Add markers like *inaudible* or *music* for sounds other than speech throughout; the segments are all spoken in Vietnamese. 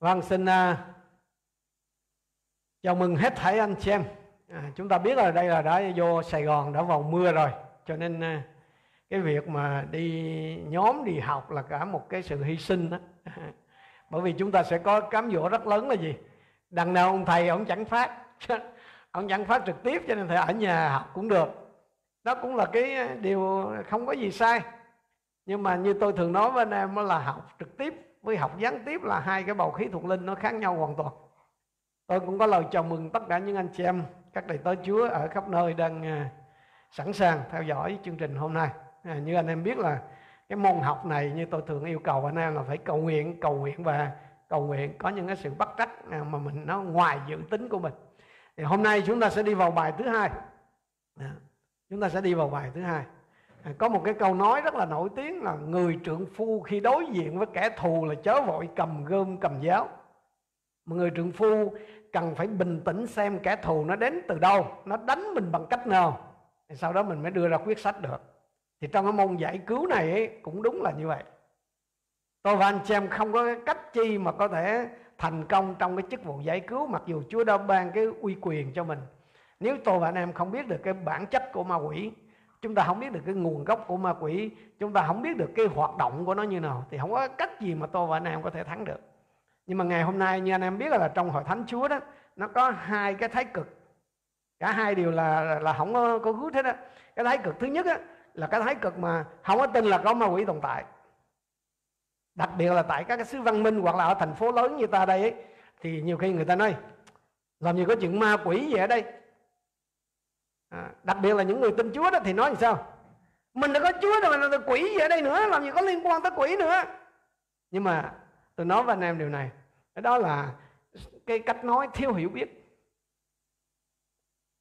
Vâng, xin uh, chào mừng hết thảy anh chị em. À, chúng ta biết là đây là đã vô Sài Gòn đã vào mưa rồi, cho nên uh, cái việc mà đi nhóm đi học là cả một cái sự hy sinh đó. *laughs* Bởi vì chúng ta sẽ có cám dỗ rất lớn là gì? Đằng nào ông thầy ông chẳng phát, *laughs* ông chẳng phát trực tiếp cho nên thầy ở nhà học cũng được. Đó cũng là cái điều không có gì sai. Nhưng mà như tôi thường nói với anh em là học trực tiếp với học gián tiếp là hai cái bầu khí thuộc linh nó khác nhau hoàn toàn. Tôi cũng có lời chào mừng tất cả những anh chị em các đầy tớ chúa ở khắp nơi đang à, sẵn sàng theo dõi chương trình hôm nay. À, như anh em biết là cái môn học này như tôi thường yêu cầu anh em là phải cầu nguyện cầu nguyện và cầu nguyện có những cái sự bắt trắc à, mà mình nó ngoài dự tính của mình. Thì hôm nay chúng ta sẽ đi vào bài thứ hai. À, chúng ta sẽ đi vào bài thứ hai. À, có một cái câu nói rất là nổi tiếng là người trượng phu khi đối diện với kẻ thù là chớ vội cầm gươm cầm giáo. Mà người trượng phu cần phải bình tĩnh xem kẻ thù nó đến từ đâu nó đánh mình bằng cách nào. Thì sau đó mình mới đưa ra quyết sách được. Thì trong cái môn giải cứu này ấy, cũng đúng là như vậy. Tôi và anh chị em không có cái cách chi mà có thể thành công trong cái chức vụ giải cứu mặc dù Chúa đã ban cái uy quyền cho mình. Nếu tôi và anh em không biết được cái bản chất của ma quỷ chúng ta không biết được cái nguồn gốc của ma quỷ chúng ta không biết được cái hoạt động của nó như nào thì không có cách gì mà tôi và anh em có thể thắng được. Nhưng mà ngày hôm nay như anh em biết là trong hội thánh chúa đó nó có hai cái thái cực. Cả hai điều là là không có, có thế hết á. Cái thái cực thứ nhất á là cái thái cực mà không có tin là có ma quỷ tồn tại. Đặc biệt là tại các cái xứ văn minh hoặc là ở thành phố lớn như ta đây ấy, thì nhiều khi người ta nói làm gì có chuyện ma quỷ gì ở đây? À, đặc biệt là những người tin Chúa đó thì nói làm sao? Mình đã có Chúa rồi mà là quỷ gì ở đây nữa làm gì có liên quan tới quỷ nữa. Nhưng mà tôi nói với anh em điều này đó là cái cách nói thiếu hiểu biết.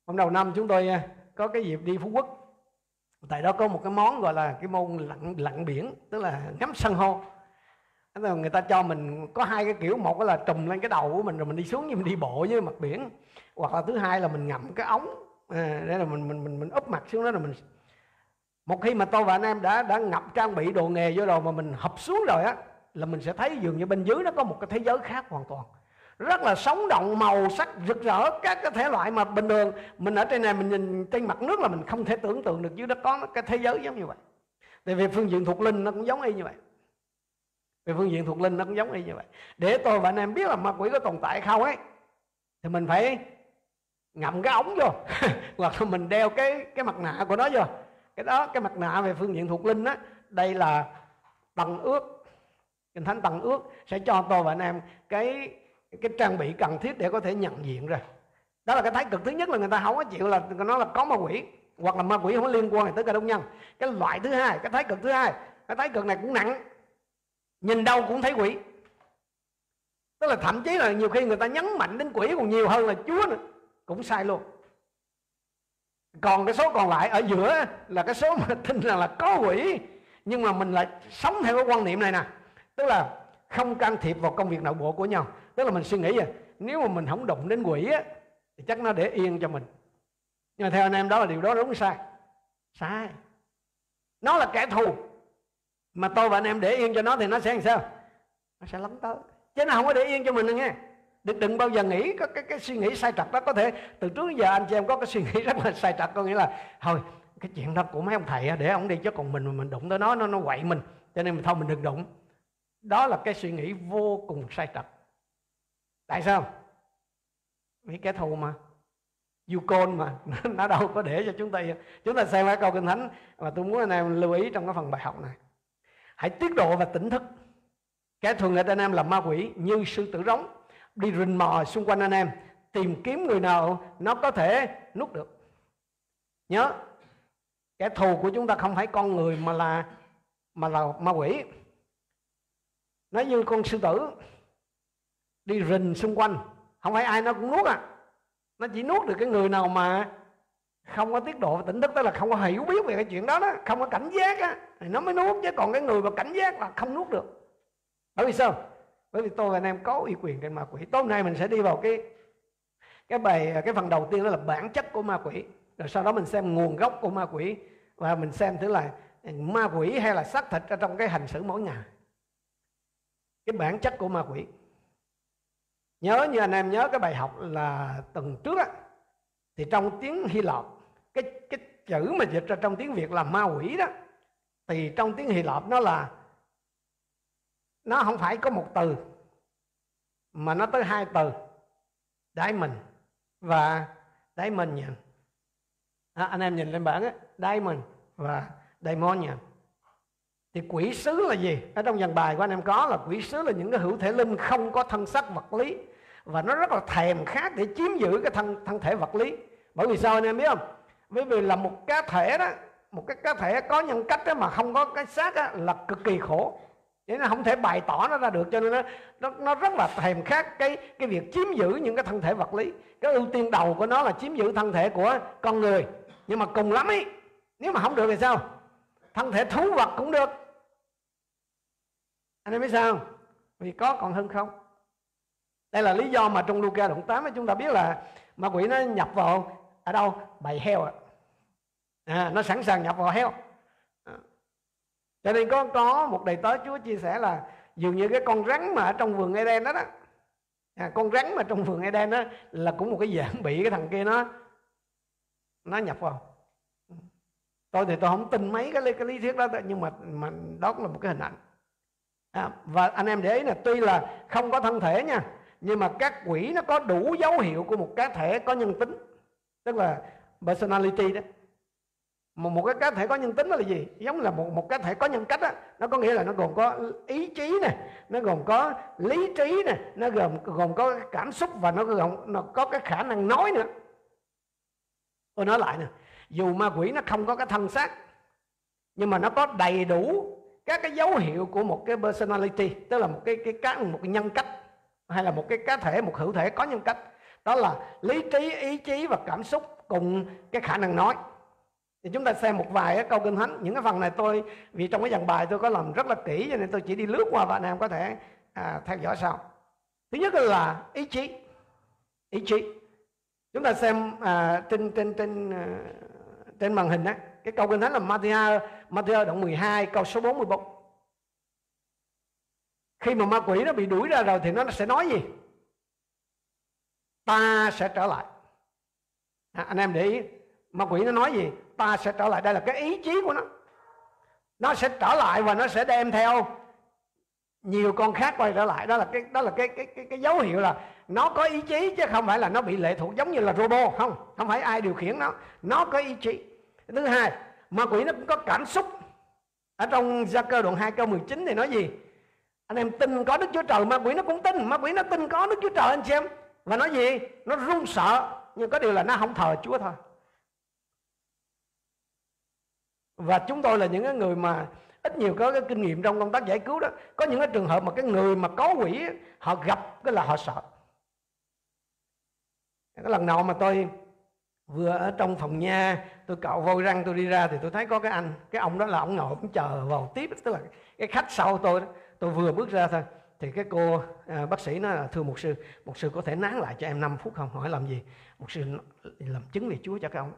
Hôm đầu năm chúng tôi à, có cái dịp đi phú quốc. Tại đó có một cái món gọi là cái môn lặn lặn biển tức là ngắm san hô. Người ta cho mình có hai cái kiểu một là trùm lên cái đầu của mình rồi mình đi xuống như mình đi bộ với mặt biển. Hoặc là thứ hai là mình ngậm cái ống à, để là mình mình mình mình úp mặt xuống đó là mình một khi mà tôi và anh em đã đã ngập trang bị đồ nghề vô rồi mà mình hợp xuống rồi á là mình sẽ thấy dường như bên dưới nó có một cái thế giới khác hoàn toàn. Rất là sống động màu sắc rực rỡ các cái thể loại mà bình thường mình ở trên này mình nhìn trên mặt nước là mình không thể tưởng tượng được dưới đó có cái thế giới giống như vậy. Tại vì phương diện thuộc linh nó cũng giống y như vậy. Về phương diện thuộc linh nó cũng giống y như vậy. Để tôi và anh em biết là ma quỷ có tồn tại không ấy thì mình phải ngậm cái ống vô. *laughs* Hoặc là mình đeo cái cái mặt nạ của nó vô. Cái đó, cái mặt nạ về phương diện thuộc linh á, đây là tầng ước, kinh thánh tầng ước, sẽ cho tôi và anh em cái cái trang bị cần thiết để có thể nhận diện rồi đó là cái thái cực thứ nhất là người ta không có chịu là nó là có ma quỷ, hoặc là ma quỷ không có liên quan tới cả đông nhân. Cái loại thứ hai, cái thái cực thứ hai, cái thái cực này cũng nặng, nhìn đâu cũng thấy quỷ. Tức là thậm chí là nhiều khi người ta nhấn mạnh đến quỷ còn nhiều hơn là chúa nữa cũng sai luôn. Còn cái số còn lại ở giữa là cái số mà tin rằng là có quỷ, nhưng mà mình lại sống theo cái quan niệm này nè. Tức là không can thiệp vào công việc nội bộ của nhau. Tức là mình suy nghĩ vậy, nếu mà mình không đụng đến quỷ á, thì chắc nó để yên cho mình. Nhưng mà theo anh em đó là điều đó đúng sai? Sai. Nó là kẻ thù. Mà tôi và anh em để yên cho nó thì nó sẽ làm sao? Nó sẽ lấn tới. Chứ nó không có để yên cho mình đâu nghe đừng, đừng bao giờ nghĩ có cái, cái suy nghĩ sai trật đó. Có thể từ trước giờ anh chị em có cái suy *laughs* nghĩ rất là sai trật có nghĩa là thôi cái chuyện đó của mấy ông thầy để ông đi chứ còn mình mình đụng tới nó nó nó quậy mình. Cho nên mình thôi mình đừng đụng. Đó là cái suy nghĩ vô cùng sai trật. Tại sao? Vì kẻ thù mà. Du côn mà *laughs* nó đâu có để cho chúng ta chúng ta xem cái câu kinh thánh và tôi muốn anh em lưu ý trong cái phần bài học này. Hãy tiết độ và tỉnh thức. Kẻ thù người anh em là ma quỷ như sư tử rống đi rình mò xung quanh anh em, tìm kiếm người nào nó có thể nuốt được. Nhớ, kẻ thù của chúng ta không phải con người mà là mà là ma quỷ. Nó như con sư tử, đi rình xung quanh. Không phải ai nó cũng nuốt à. Nó chỉ nuốt được cái người nào mà không có tiết độ và tỉnh thức, tức là không có hiểu biết về cái chuyện đó đó, không có cảnh giác á, thì nó mới nuốt. Chứ còn cái người mà cảnh giác là không nuốt được. Bởi vì sao? Bởi vì tôi và anh em có uy quyền trên ma quỷ. Tối nay mình sẽ đi vào cái cái bài, cái phần đầu tiên đó là bản chất của ma quỷ. Rồi sau đó mình xem nguồn gốc của ma quỷ và mình xem thử là ma quỷ hay là xác thịt ở trong cái hành xử mỗi ngày. Cái bản chất của ma quỷ. Nhớ như anh em nhớ cái bài học là tuần trước á, thì trong tiếng Hy Lạp, cái cái chữ mà dịch ra trong tiếng Việt là ma quỷ đó, thì trong tiếng Hy Lạp nó là nó không phải có một từ mà nó tới hai từ. Diamond và diamond nhỉ à, anh em nhìn lên bảng á diamond và daimon nhỉ thì quỷ sứ là gì? Ở trong dàn bài của anh em có là quỷ sứ là những cái hữu thể linh không có thân sắc vật lý. Và nó rất là thèm khát để chiếm giữ cái thân thân thể vật lý. Bởi vì sao anh em biết không? Bởi vì là một cá thể đó một cái cá thể có nhân cách đó mà không có cái xác đó, là cực kỳ khổ nên nó không thể bày tỏ nó ra được cho nên nó nó, nó rất là thèm khát cái cái việc chiếm giữ những cái thân thể vật lý. Cái ưu tiên đầu của nó là chiếm giữ thân thể của con người. Nhưng mà cùng lắm ấy nếu mà không được thì sao? Thân thể thú vật cũng được. Anh em biết sao vì có còn hơn không? Đây là lý do mà trong Luca đoạn 8 chúng ta biết là ma quỷ nó nhập vào ở đâu? Bầy heo à. à nó sẵn sàng nhập vào heo cho nên có có một đầy tớ Chúa chia sẻ là dường như cái con rắn mà ở trong vườn Eden đó đó. À, con rắn mà trong vườn Eden đó là cũng một cái dạng bị cái thằng kia nó nó nhập vào. Tôi thì tôi không tin mấy cái, cái lý thuyết đó nhưng mà mà đó cũng là một cái hình ảnh. À, và anh em để ý là tuy là không có thân thể nha nhưng mà các quỷ nó có đủ dấu hiệu của một cá thể có nhân tính tức là personality đó một, một cái cá thể có nhân tính đó là gì? Giống là một một cá thể có nhân cách đó nó có nghĩa là nó gồm có ý chí nè nó gồm có lý trí nè nó gồm gồm có cảm xúc và nó gồm nó có cái khả năng nói nữa. Tôi nói lại nè dù ma quỷ nó không có cái thân xác nhưng mà nó có đầy đủ các cái dấu hiệu của một cái personality tức là một cái cái cá một cái nhân cách hay là một cái cá thể một hữu thể có nhân cách. Đó là lý trí ý chí và cảm xúc cùng cái khả năng nói thì chúng ta xem một vài cái câu kinh thánh những cái phần này tôi vì trong cái dàn bài tôi có làm rất là kỹ cho nên tôi chỉ đi lướt qua và anh em có thể à, theo dõi sau. Thứ nhất là ý chí. Ý chí. Chúng ta xem à, trên trên trên à, trên màn hình đó cái câu kinh thánh là Matthew Matthew đoạn 12 câu số 44 khi mà ma quỷ nó bị đuổi ra rồi thì nó sẽ nói gì? Ta sẽ trở lại. À, anh em để ý ma quỷ nó nói gì? Ta sẽ trở lại đây là cái ý chí của nó. Nó sẽ trở lại và nó sẽ đem theo. Nhiều con khác quay trở lại. Đó là cái đó là cái cái cái, cái dấu hiệu là nó có ý chí chứ không phải là nó bị lệ thuộc giống như là robot. Không không phải ai điều khiển nó. Nó có ý chí. Thứ hai ma quỷ nó cũng có cảm xúc. Ở trong gia cơ đoạn 2 câu 19 thì nói gì? Anh em tin có đức chúa trời ma quỷ nó cũng tin. Ma quỷ nó tin có đức chúa trời anh xem và nói gì? Nó run sợ. Nhưng có điều là nó không thờ chúa thôi. Và chúng tôi là những người mà ít nhiều có cái kinh nghiệm trong công tác giải cứu đó. Có những cái trường hợp mà cái người mà có quỷ họ gặp cái là họ sợ. Cái lần nào mà tôi vừa ở trong phòng nha tôi cạo vôi răng tôi đi ra thì tôi thấy có cái anh cái ông đó là ông ngồi cũng chờ vào tiếp. Tức là cái khách sau tôi đó tôi vừa bước ra thôi thì cái cô à, bác sĩ nó là thưa mục sư mục sư có thể nán lại cho em 5 phút không? Hỏi làm gì? Mục sư làm chứng về chúa cho cái ông.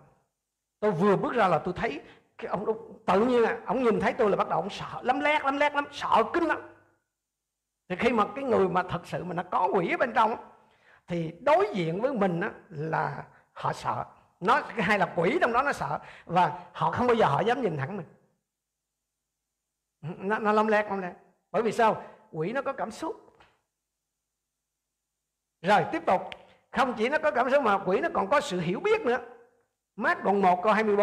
Tôi vừa bước ra là tôi thấy cái ông tự nhiên là ông nhìn thấy tôi là bắt đầu ông sợ lắm lét lắm lét lắm sợ kinh lắm. Thì khi mà cái người mà thật sự mà nó có quỷ ở bên trong thì đối diện với mình á, là họ sợ. Nó hay là quỷ trong đó nó sợ và họ không bao giờ họ dám nhìn thẳng mình. Nó, nó lắm lét lắm lét. Bởi vì sao? Quỷ nó có cảm xúc. Rồi tiếp tục. Không chỉ nó có cảm xúc mà quỷ nó còn có sự hiểu biết nữa. Mát đoạn 1 câu 24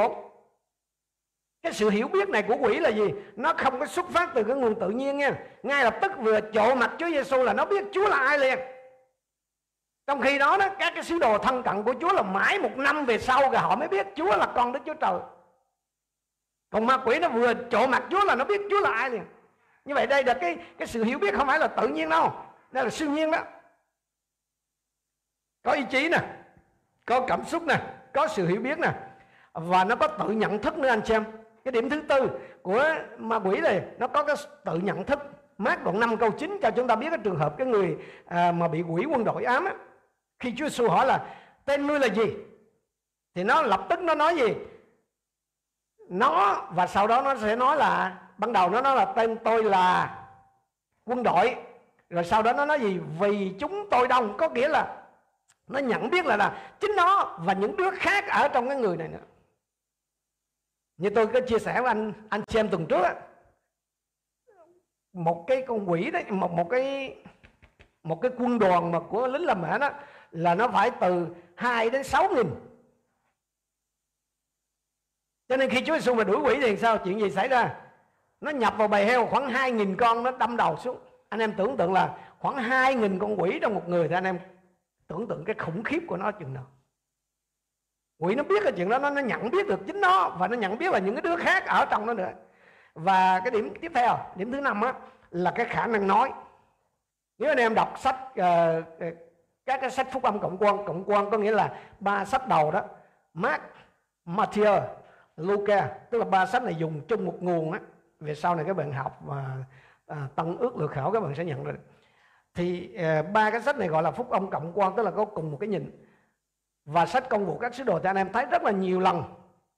cái sự hiểu biết này của quỷ là gì? Nó không có xuất phát từ cái nguồn tự nhiên nha. Ngay lập tức vừa chỗ mặt Chúa Giêsu là nó biết Chúa là ai liền. Trong khi đó đó, các cái sứ đồ thân cận của Chúa là mãi một năm về sau rồi họ mới biết Chúa là con Đức Chúa Trời. Còn ma quỷ nó vừa chỗ mặt Chúa là nó biết Chúa là ai liền. Như vậy đây là cái cái sự hiểu biết không phải là tự nhiên đâu. Đây là siêu nhiên đó. Có ý chí nè, có cảm xúc nè, có sự hiểu biết nè. Và nó có tự nhận thức nữa, anh xem cái điểm thứ tư của ma quỷ này nó có cái tự nhận thức. Mát đoạn 5 câu 9 cho chúng ta biết cái trường hợp cái người à, mà bị quỷ quân đội ám á. khi Chúa Giêsu hỏi là tên ngươi là gì? Thì nó lập tức nó nói gì? Nó và sau đó nó sẽ nói là ban đầu nó nói là tên tôi là quân đội. Rồi sau đó nó nói gì? Vì chúng tôi đông. Có nghĩa là nó nhận biết là là chính nó và những đứa khác ở trong cái người này nữa như tôi có chia sẻ với anh anh xem tuần trước một cái con quỷ đấy một một cái một cái quân đoàn mà của lính làm mẹ đó, là nó phải từ 2 đến 6 nghìn. Cho nên khi Chúa Giêsu mà đuổi quỷ thì sao? Chuyện gì xảy ra? Nó nhập vào bầy heo khoảng 2 nghìn con, nó đâm đầu xuống. Anh em tưởng tượng là khoảng 2 nghìn con quỷ trong một người thì anh em tưởng tượng cái khủng khiếp của nó chừng nào quỷ nó biết cái chuyện đó nó, nó nhận biết được chính nó và nó nhận biết là những cái đứa khác ở trong nó nữa. Và cái điểm tiếp theo điểm thứ năm á là cái khả năng nói. Nếu anh em đọc sách uh, các cái sách phúc âm cộng quan cộng quan có nghĩa là ba sách đầu đó Mark, Matthew, Luca tức là ba sách này dùng chung một nguồn á. Về sau này các bạn học và à, ờ, tăng ước lược khảo các bạn sẽ nhận được thì à, ba cái sách này gọi là phúc âm cộng quan tức là có cùng một cái nhìn và sách công vụ các sứ đồ thì anh em thấy rất là nhiều lần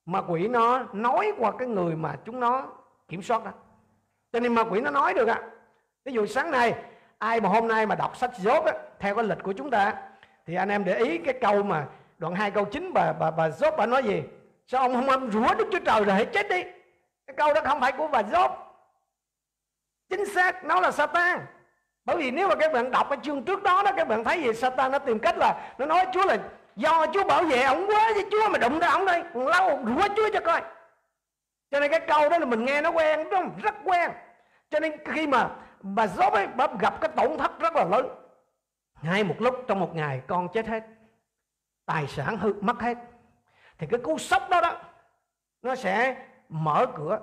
mà quỷ nó nói qua cái người mà chúng nó kiểm soát đó. Cho nên ma quỷ nó nói được ạ à. ví dụ sáng nay ai mà hôm nay mà đọc sách dốt á, theo cái lịch của chúng ta thì anh em để ý cái câu mà đoạn 2 câu 9 bà bà bà dốt bà nói gì? Sao ông không âm rủa Đức Chúa Trời rồi hãy chết đi? Cái câu đó không phải của bà dốt chính xác nó là Satan bởi vì nếu mà các bạn đọc cái chương trước đó đó các bạn thấy gì? Satan nó tìm cách là nó nói Chúa là do Chúa bảo vệ ông quá chứ Chúa mà đụng ra ông đây. Lâu, rủa Chúa cho coi. Cho nên cái câu đó là mình nghe nó quen, đúng không? rất quen. Cho nên khi mà bà Job ấy bà gặp cái tổn thất rất là lớn. Ngay một lúc, trong một ngày, con chết hết. Tài sản hư, mất hết. Thì cái cú sốc đó đó, nó sẽ mở cửa.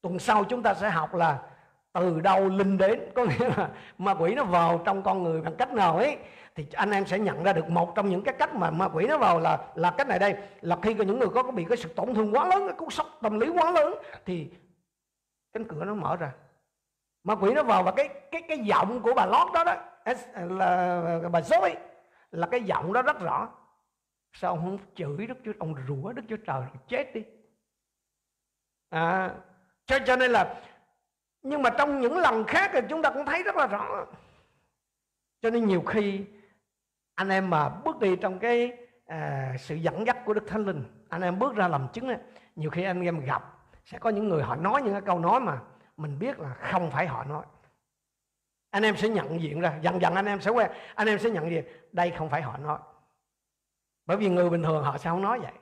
Tuần sau chúng ta sẽ học là từ đâu linh đến, có nghĩa là ma quỷ nó vào trong con người bằng cách nào ấy, thì anh em sẽ nhận ra được một trong những cái cách mà ma quỷ nó vào là là cách này đây. Là khi có những người có bị cái sự tổn thương quá lớn, cái cú sốc tâm lý quá lớn, thì cánh cửa nó mở ra. Ma quỷ nó vào và cái cái cái giọng của bà lót đó đó là bà số ấy là cái giọng đó rất rõ. Sao ông không chửi đức chúa, ông rủa đức chúa trời chết đi. À cho cho nên là nhưng mà trong những lần khác thì chúng ta cũng thấy rất là rõ. Cho nên nhiều khi anh em mà bước đi trong cái à, sự dẫn dắt của đức thánh linh anh em bước ra làm chứng ấy, nhiều khi anh em gặp sẽ có những người họ nói những cái câu nói mà mình biết là không phải họ nói. Anh em sẽ nhận diện ra dần dần anh em sẽ quen anh em sẽ nhận diện đây không phải họ nói. Bởi vì người bình thường họ sẽ không nói vậy.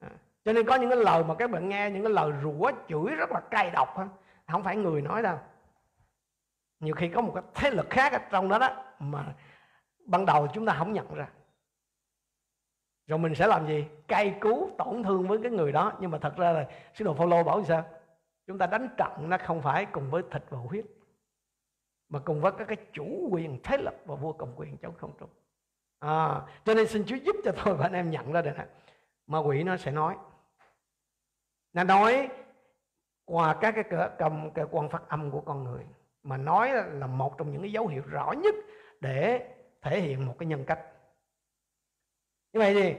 À, cho nên có những cái lời mà các bạn nghe những cái lời rủa chửi rất là cay độc ha không phải người nói đâu. Nhiều khi có một cái thế lực khác ở trong đó đó mà ban đầu chúng ta không nhận ra. Rồi mình sẽ làm gì? Cay cú tổn thương với cái người đó. Nhưng mà thật ra là sứ đồ Phaolô bảo sao? Chúng ta đánh trận nó không phải cùng với thịt và huyết mà cùng với các cái chủ quyền thế lực và vua cầm quyền chống không trung. À, cho nên xin Chúa giúp cho tôi và anh em nhận ra được mà ma quỷ nó sẽ nói. Nó nói qua các cái cơ, cầm cơ quan phát âm của con người. Mà nói là một trong những cái dấu hiệu rõ nhất để thể hiện một cái nhân cách. Như vậy thì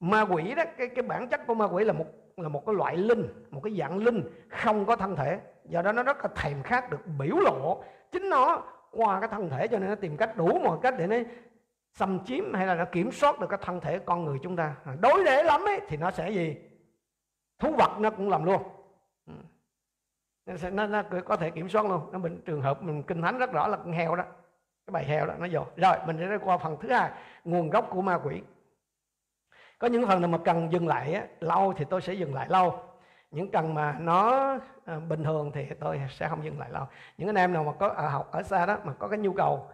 ma quỷ đó cái cái bản chất của ma quỷ là một là một cái loại linh một cái dạng linh không có thân thể. Do đó nó rất là thèm khát được biểu lộ chính nó qua cái thân thể cho nên nó tìm cách đủ mọi cách để nó xâm chiếm hay là nó kiểm soát được cái thân thể con người chúng ta. Đối để lắm ấy thì nó sẽ gì? Thú vật nó cũng làm luôn. Ừ. Nó, nó, nó có thể kiểm soát luôn. Nó bệnh trường hợp mình kinh thánh rất rõ là con heo đó. Cái bài heo đó nó vô. Rồi mình sẽ qua phần thứ hai nguồn gốc của ma quỷ. Có những phần nào mà cần dừng lại á, lâu thì tôi sẽ dừng lại lâu. Những cần mà nó à, bình thường thì tôi sẽ không dừng lại lâu. Những anh em nào mà có ở học ở xa đó mà có cái nhu cầu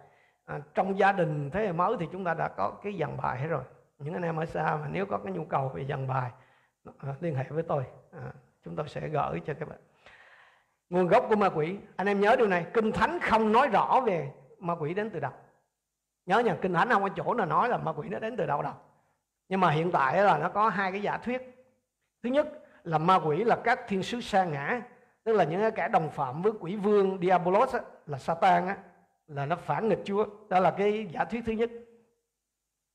à, trong gia đình thế hệ mới thì chúng ta đã có cái dàn bài hết rồi. Những anh em ở xa mà nếu có cái nhu cầu về dàn bài Ờ, liên hệ với tôi. À, chúng tôi sẽ gửi cho các bạn. Nguồn gốc của ma quỷ anh em nhớ điều này kinh thánh không nói rõ về ma quỷ đến từ đâu. Nhớ nha kinh thánh không có chỗ nào nói là ma quỷ nó đến từ đâu đâu. Nhưng mà hiện tại là nó có hai cái giả thuyết. Thứ nhất là ma quỷ là các thiên sứ sa ngã tức là những kẻ đồng phạm với quỷ vương Diabolos á, là Satan á, là nó phản nghịch Chúa. Đó là cái giả thuyết thứ nhất.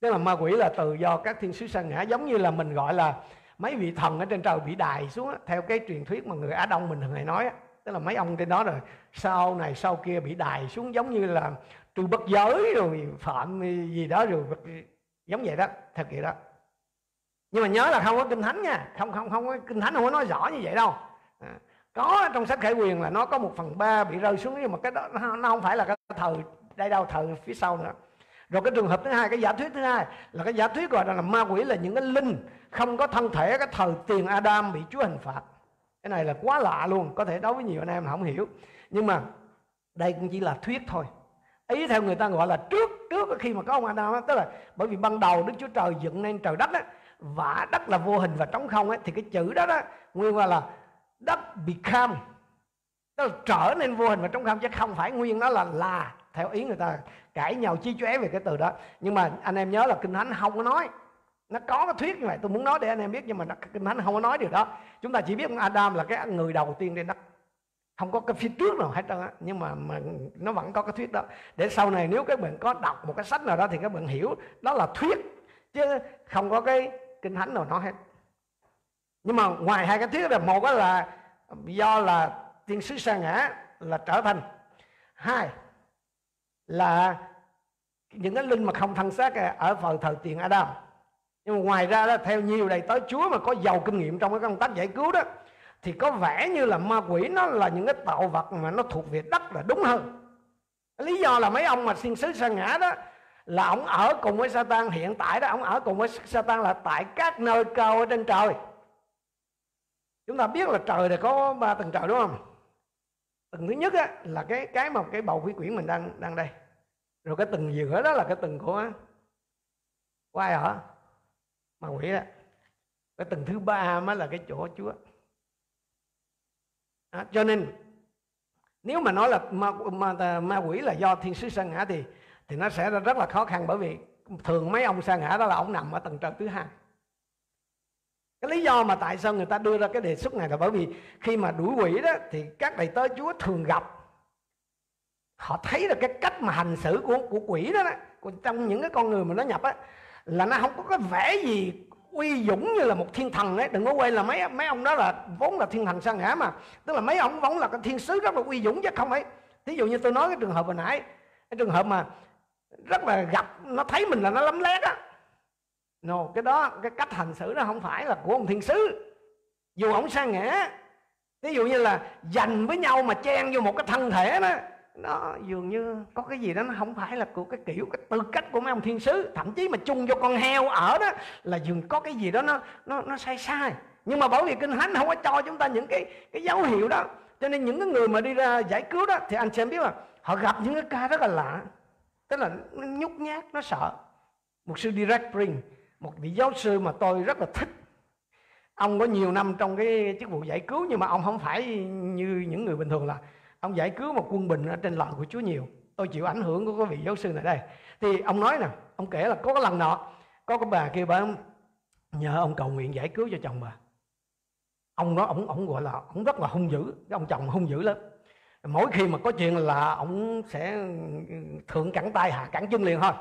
Tức là ma quỷ là từ do các thiên sứ sa ngã giống như là mình gọi là mấy vị thần ở trên trời bị đài xuống á, theo cái truyền thuyết mà người Á Đông mình thường hay nói á, tức là mấy ông trên đó rồi sau này sau kia bị đài xuống giống như là trừ bất giới rồi phạm gì đó rồi giống vậy đó thật vậy đó. Nhưng mà nhớ là không có kinh thánh nha không không không có kinh thánh không có nói rõ như vậy đâu. À, có trong sách khải quyền là nó có một phần ba bị rơi xuống nhưng mà cái đó nó không phải là cái thời đây đâu thời phía sau nữa. Rồi cái trường hợp thứ hai cái giả thuyết thứ hai là cái giả thuyết gọi là ma quỷ là những cái linh không có thân thể cái thời tiền Adam bị Chúa hình phạt. Cái này là quá lạ luôn có thể đối với nhiều anh em không hiểu. Nhưng mà đây cũng chỉ là thuyết thôi. Ý theo người ta gọi là trước trước khi mà có ông Adam đó, tức là bởi vì ban đầu Đức Chúa Trời dựng nên trời đất á và đất là vô hình và trống không ấy thì cái chữ đó đó nguyên là đất become. Tức là trở nên vô hình và trống không chứ không phải nguyên nó là là theo ý người ta cãi nhau chi chóe về cái từ đó. Nhưng mà anh em nhớ là kinh thánh không có nói nó có cái thuyết như vậy tôi muốn nói để anh em biết nhưng mà kinh thánh không có nói điều đó. Chúng ta chỉ biết ông Adam là cái người đầu tiên trên đất. Không có cái phía trước nào hết trơn á nhưng mà, mà nó vẫn có cái thuyết đó. Để sau này nếu các bạn có đọc một cái sách nào đó thì các bạn hiểu đó là thuyết chứ không có cái kinh thánh nào nói hết. Nhưng mà ngoài hai cái thuyết là một là do là tiên sứ sa ngã là trở thành. Hai là những cái linh mà không thân xác ở phần thời tiền Adam nhưng mà ngoài ra đó theo nhiều đầy tới Chúa mà có giàu kinh nghiệm trong cái công tác giải cứu đó thì có vẻ như là ma quỷ nó là những cái tạo vật mà nó thuộc về đất là đúng hơn. Lý do là mấy ông mà thiên sứ sa ngã đó là ông ở cùng với Satan hiện tại đó ông ở cùng với Satan là tại các nơi cao ở trên trời. Chúng ta biết là trời thì có ba tầng trời đúng không? Tầng thứ nhất á, là cái cái mà cái bầu khí quyển mình đang đang đây. Rồi cái tầng giữa đó là cái tầng của của ai ở ma quỷ đó cái tầng thứ ba mới là cái chỗ chúa. À, cho nên nếu mà nói là ma, ma, ma quỷ là do thiên sứ sa ngã thì thì nó sẽ rất là khó khăn bởi vì thường mấy ông sa ngã đó là ông nằm ở tầng trời thứ hai. Cái lý do mà tại sao người ta đưa ra cái đề xuất này là bởi vì khi mà đuổi quỷ đó thì các đầy tớ Chúa thường gặp. Họ thấy được cái cách mà hành xử của của quỷ đó, đó trong những cái con người mà nó nhập á là nó không có cái vẻ gì uy dũng như là một thiên thần ấy. Đừng có quên là mấy mấy ông đó là vốn là thiên thần sa ngã mà. Tức là mấy ông vốn là cái thiên sứ rất là uy dũng chứ không ấy thí dụ như tôi nói cái trường hợp hồi nãy cái trường hợp mà rất là gặp nó thấy mình là nó lấm lét á. No, cái đó cái cách hành xử nó không phải là của ông thiên sứ. Dù ông sa ngã ví dụ như là dành với nhau mà chen vô một cái thân thể đó nó dường như có cái gì đó nó không phải là của cái kiểu, cái tư cách của mấy ông thiên sứ. Thậm chí mà chung vô con heo ở đó là dường có cái gì đó nó nó nó sai sai. Nhưng mà bởi vì kinh thánh không có cho chúng ta những cái cái dấu hiệu đó. Cho nên những cái người mà đi ra giải cứu đó, thì anh xem biết là họ gặp những cái ca rất là lạ. Tức là nó nhút nhát, nó sợ. Một sư direct bring một vị giáo sư mà tôi rất là thích. Ông có nhiều năm trong cái chức vụ giải cứu, nhưng mà ông không phải như những người bình thường là ông giải cứu một quân bình ở trên lòng của Chúa nhiều. Tôi chịu ảnh hưởng của quý vị giáo sư này đây. Thì ông nói nè, ông kể là có cái lần nọ, có cái bà kia bà nhờ ông cầu nguyện giải cứu cho chồng bà. Ông nói, ông ông gọi là, ông rất là hung dữ. Cái ông chồng hung dữ lắm. Mỗi khi mà có chuyện là ông sẽ thượng cẳng tay, hạ cẳng chân liền thôi.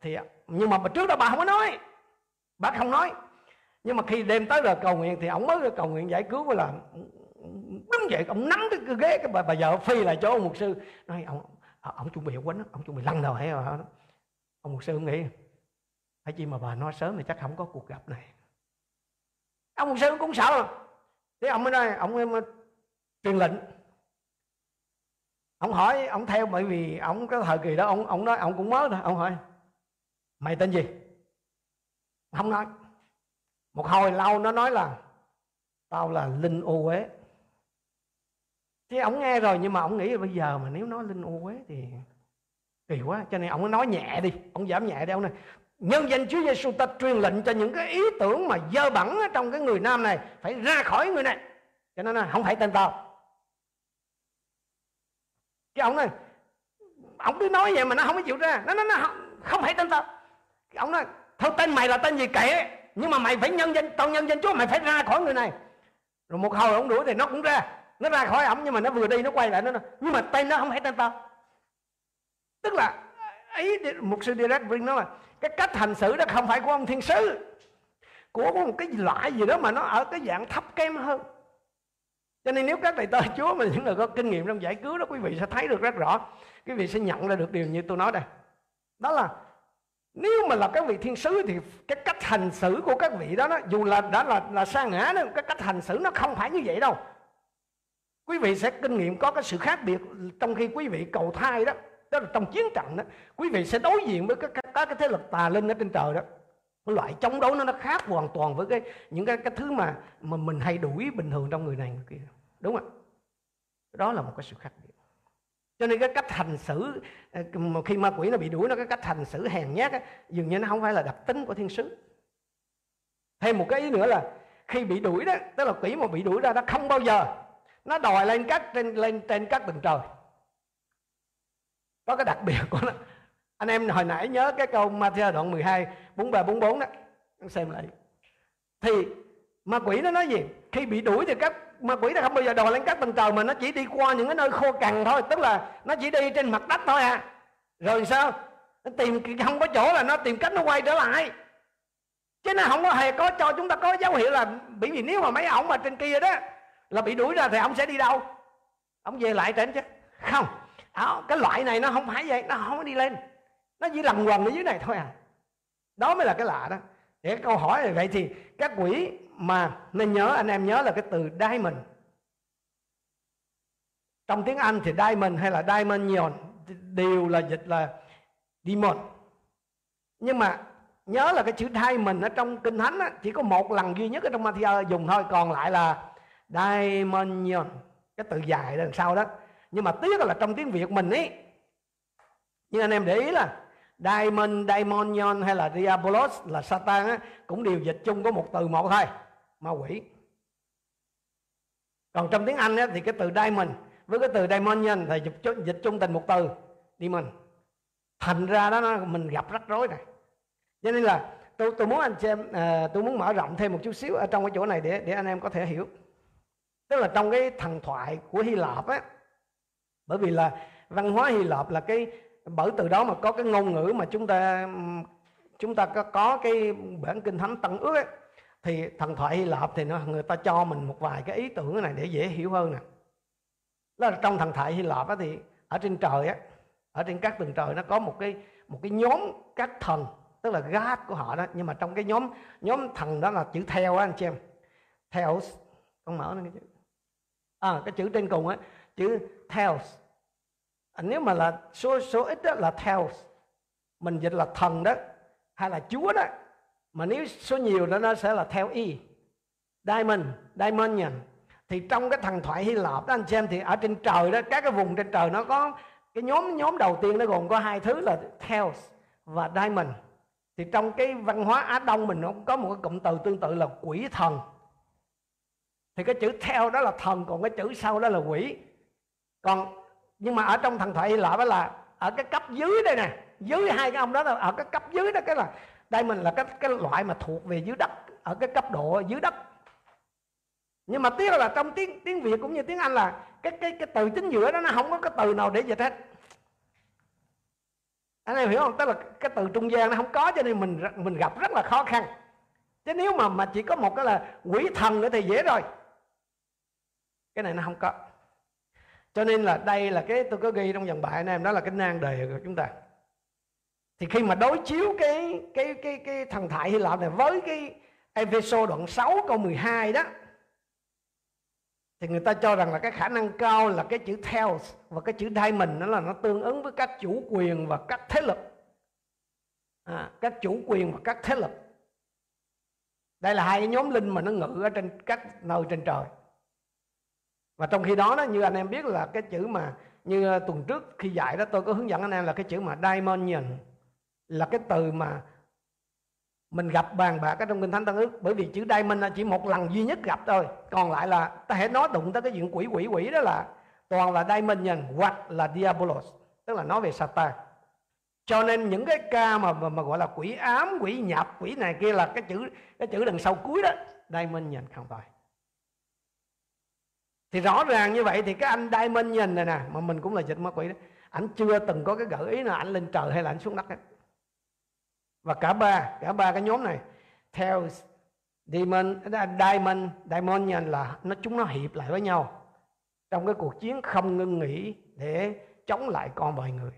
Thì, nhưng mà trước đó bà không có nói. Bà không nói. Nhưng mà khi đêm tới là cầu nguyện thì ông mới cầu nguyện giải cứu là đứng dậy ông nắm cái ghế cái bà, bà vợ phi lại chỗ ông mục sư. Nói ông ông chuẩn bị quánh ông chuẩn bị lăn đầu hay rồi ông mục sư nghĩ phải chi mà bà nói sớm thì chắc không có cuộc gặp này. Ông mục sư cũng sợ. Thế ông mới nói ông em truyền lệnh. Ông hỏi ông theo bởi vì ông cái thời kỳ đó ông ông nói ông cũng mới thôi. Ông hỏi mày tên gì? Không nói một hồi lâu nó nói là tao là linh ô uế thế ông nghe rồi nhưng mà ông nghĩ là bây giờ mà nếu nói linh ô uế thì kỳ quá. Cho nên ông nói nhẹ đi. Ông giảm nhẹ đi ông này nhân danh Chúa Giêsu ta truyền lệnh cho những cái ý tưởng mà dơ bẩn trong cái người nam này phải ra khỏi người này. Cho nên là không phải tên tao. Cái ông này ông cứ nói vậy mà nó không có chịu ra. Nó nó nó không, không phải tên tao. Cái ông nói thôi tên mày là tên gì kệ nhưng mà mày phải nhân danh tao nhân danh Chúa mày phải ra khỏi người này. Rồi một hồi ông đuổi thì nó cũng ra nó ra khỏi ổng nhưng mà nó vừa đi nó quay lại nó nói nhưng mà tên nó không phải tên tao. Tức là ý một sư direct bring nó là cái cách hành xử đó không phải của ông thiên sứ của một cái loại gì đó mà nó ở cái dạng thấp kém hơn. Cho nên nếu các thầy tơ chúa mà những người có kinh nghiệm trong giải cứu đó quý vị sẽ thấy được rất rõ quý vị sẽ nhận ra được điều như tôi nói đây. Đó là nếu mà là các vị thiên sứ thì cái cách hành xử của các vị đó, đó dù là đã là là sa ngã đó cái cách hành xử nó không phải như vậy đâu quý vị sẽ kinh nghiệm có cái sự khác biệt trong khi quý vị cầu thai đó đó là trong chiến trận đó quý vị sẽ đối diện với các, các, các cái thế lực tà linh ở trên trời đó. Cái loại chống đấu nó nó khác hoàn toàn với cái những cái cái thứ mà mà mình hay đuổi bình thường trong người này người kia đúng không đó là một cái sự khác biệt. Cho nên cái cách hành xử ờ, khi ma quỷ nó bị đuổi nó cái cách hành xử hèn nhát á, dường như nó không phải là đặc tính của thiên sứ. Thêm một cái ý nữa là khi bị đuổi đó tức là quỷ mà bị đuổi ra nó không bao giờ nó đòi lên các trên, lên trên các tầng trời. Có cái đặc biệt của nó. Anh em hồi nãy nhớ cái câu Matthew đoạn 12 43 44 đó. Anh xem lại. Thì ma quỷ nó nói gì? Khi bị đuổi thì các, ma quỷ nó không bao giờ đòi lên các tầng trời mà nó chỉ đi qua những cái nơi khô cằn thôi. Tức là nó chỉ đi trên mặt đất thôi à. Rồi sao? Nó tìm không có chỗ là nó tìm cách nó quay trở lại. Chứ nó không có hề có cho chúng ta có dấu hiệu là bởi vì nếu mà mấy ổng mà trên kia đó là bị đuổi ra thì ông sẽ đi đâu? Ông về lại trên chứ. Không. Ờ, cái loại này nó không phải vậy nó không có đi lên. Nó chỉ lằn quần ở dưới này thôi à. Đó mới là cái lạ đó. Để câu hỏi là vậy thì các quỷ mà nên nhớ anh em nhớ là cái từ diamond. Trong tiếng Anh thì diamond hay là diamond đều là dịch là demon. Nhưng mà nhớ là cái chữ diamond ở trong kinh thánh á, chỉ có một lần duy nhất ở trong Matthew dùng thôi còn lại là Dimension cái từ dài đằng sau đó. Nhưng mà tiếc là trong tiếng Việt mình ấy nhưng anh em để ý là Diamond, Daimonion hay là Diabolos là Satan á, cũng đều dịch chung có một từ một thôi ma quỷ. Còn trong tiếng Anh á, thì cái từ Diamond với cái từ Daimonion thì dịch, dịch chung thành một từ Demon. Thành ra đó nó, mình gặp rắc rối này. Cho nên là tôi tôi muốn anh xem à, tôi muốn mở rộng thêm một chút xíu ở trong cái chỗ này để để anh em có thể hiểu tức là trong cái thần thoại của Hy Lạp á. Bởi vì là văn hóa Hy Lạp là cái bởi từ đó mà có cái ngôn ngữ mà chúng ta chúng ta có, có cái bản kinh thánh tân ước ấy, thì thần thoại Hy Lạp thì nó người ta cho mình một vài cái ý tưởng này để dễ hiểu hơn nè. Đó là trong thần thoại Hy Lạp á, thì ở trên trời á ở trên các tầng trời nó có một cái một cái nhóm các thần tức là God của họ đó. Nhưng mà trong cái nhóm nhóm thần đó là chữ theo á anh chị em. Theo con mở cái chữ à cái chữ trên cùng á chữ tells. À, nếu mà là số số ít đó là tells. Mình dịch là thần đó hay là chúa đó. Mà nếu số nhiều đó nó sẽ là theo y. Diamond diamond thì trong cái thần thoại Hy Lạp đó anh xem thì ở trên trời đó các cái vùng trên trời nó có cái nhóm nhóm đầu tiên nó gồm có hai thứ là Theos và Diamond. Thì trong cái văn hóa Á Đông mình nó có một cái cụm từ tương tự là quỷ thần thì cái chữ theo đó là thần, còn cái chữ sau đó là quỷ. Còn, nhưng mà ở trong thần thoại Hy Lạp đó là ở cái cấp dưới đây nè, dưới hai cái ông đó là ở cái cấp dưới đó, cái là đây mình là cái cái loại mà thuộc về dưới đất, ở cái cấp độ dưới đất. Nhưng mà tiếc là trong tiếng tiếng Việt cũng như tiếng Anh là cái cái cái từ chính giữa đó nó không có cái từ nào để dịch hết. Anh em hiểu không? Tức là cái từ trung gian nó không có, cho nên mình mình gặp rất là khó khăn. Chứ nếu mà mà chỉ có một cái là quỷ thần nữa thì dễ rồi cái này nó không có. Cho nên là đây là cái tôi có ghi trong dòng bài anh em đó là cái nan đề của chúng ta. Thì khi mà đối chiếu cái cái cái cái thần thoại Hy Lạp này với cái Epheso đoạn 6 câu 12 đó thì người ta cho rằng là cái khả năng cao là cái chữ theo và cái chữ diamond nó là nó tương ứng với các chủ quyền và các thế lực. À, các chủ quyền và các thế lực. Đây là hai cái nhóm linh mà nó ngự ở trên các nơi trên trời và trong khi đó, đó như anh em biết là cái chữ mà như ờ, tuần trước khi dạy đó tôi có hướng dẫn anh em là cái chữ mà diamond là cái từ mà mình gặp bàn bạc ở trong kinh thánh tân ước. Bởi vì chữ diamond là chỉ một lần duy nhất gặp thôi. Còn lại là ta hãy nói đụng tới cái chuyện quỷ quỷ quỷ đó là toàn là diamond nhân hoặc là diabolos tức là nói về satan. Cho nên những cái ca mà, mà mà gọi là quỷ ám quỷ nhập quỷ này kia là cái chữ cái chữ đằng sau cuối đó diamond nhân không phải thì rõ ràng như vậy thì cái anh Diamond nhìn này nè mà mình cũng là dịch ma quỷ đó ảnh chưa từng có cái gợi ý nào ảnh lên trời hay là ảnh xuống đất hết. Và cả ba cả ba cái nhóm này theo diamond à, diamond, diamond nhìn là nó chúng nó hiệp lại với nhau trong cái cuộc chiến không ngưng nghỉ để chống lại con loài người.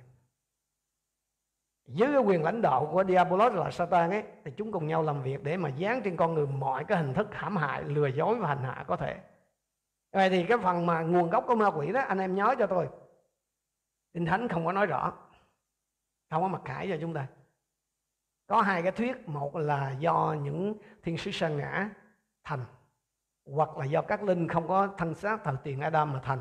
Dưới cái quyền lãnh đạo của Diabolos là Satan ấy thì chúng cùng nhau làm việc để mà dán trên con người mọi cái hình thức hãm hại lừa dối và hành hạ có thể vậy thì cái phần mà nguồn gốc của ma quỷ đó anh em nhớ cho tôi. Kinh Thánh không có nói rõ không có mặc khải cho chúng ta. Có hai cái thuyết một là do những thiên sứ sa ngã thành hoặc là do các linh không có thân xác thời tiền Adam mà thành.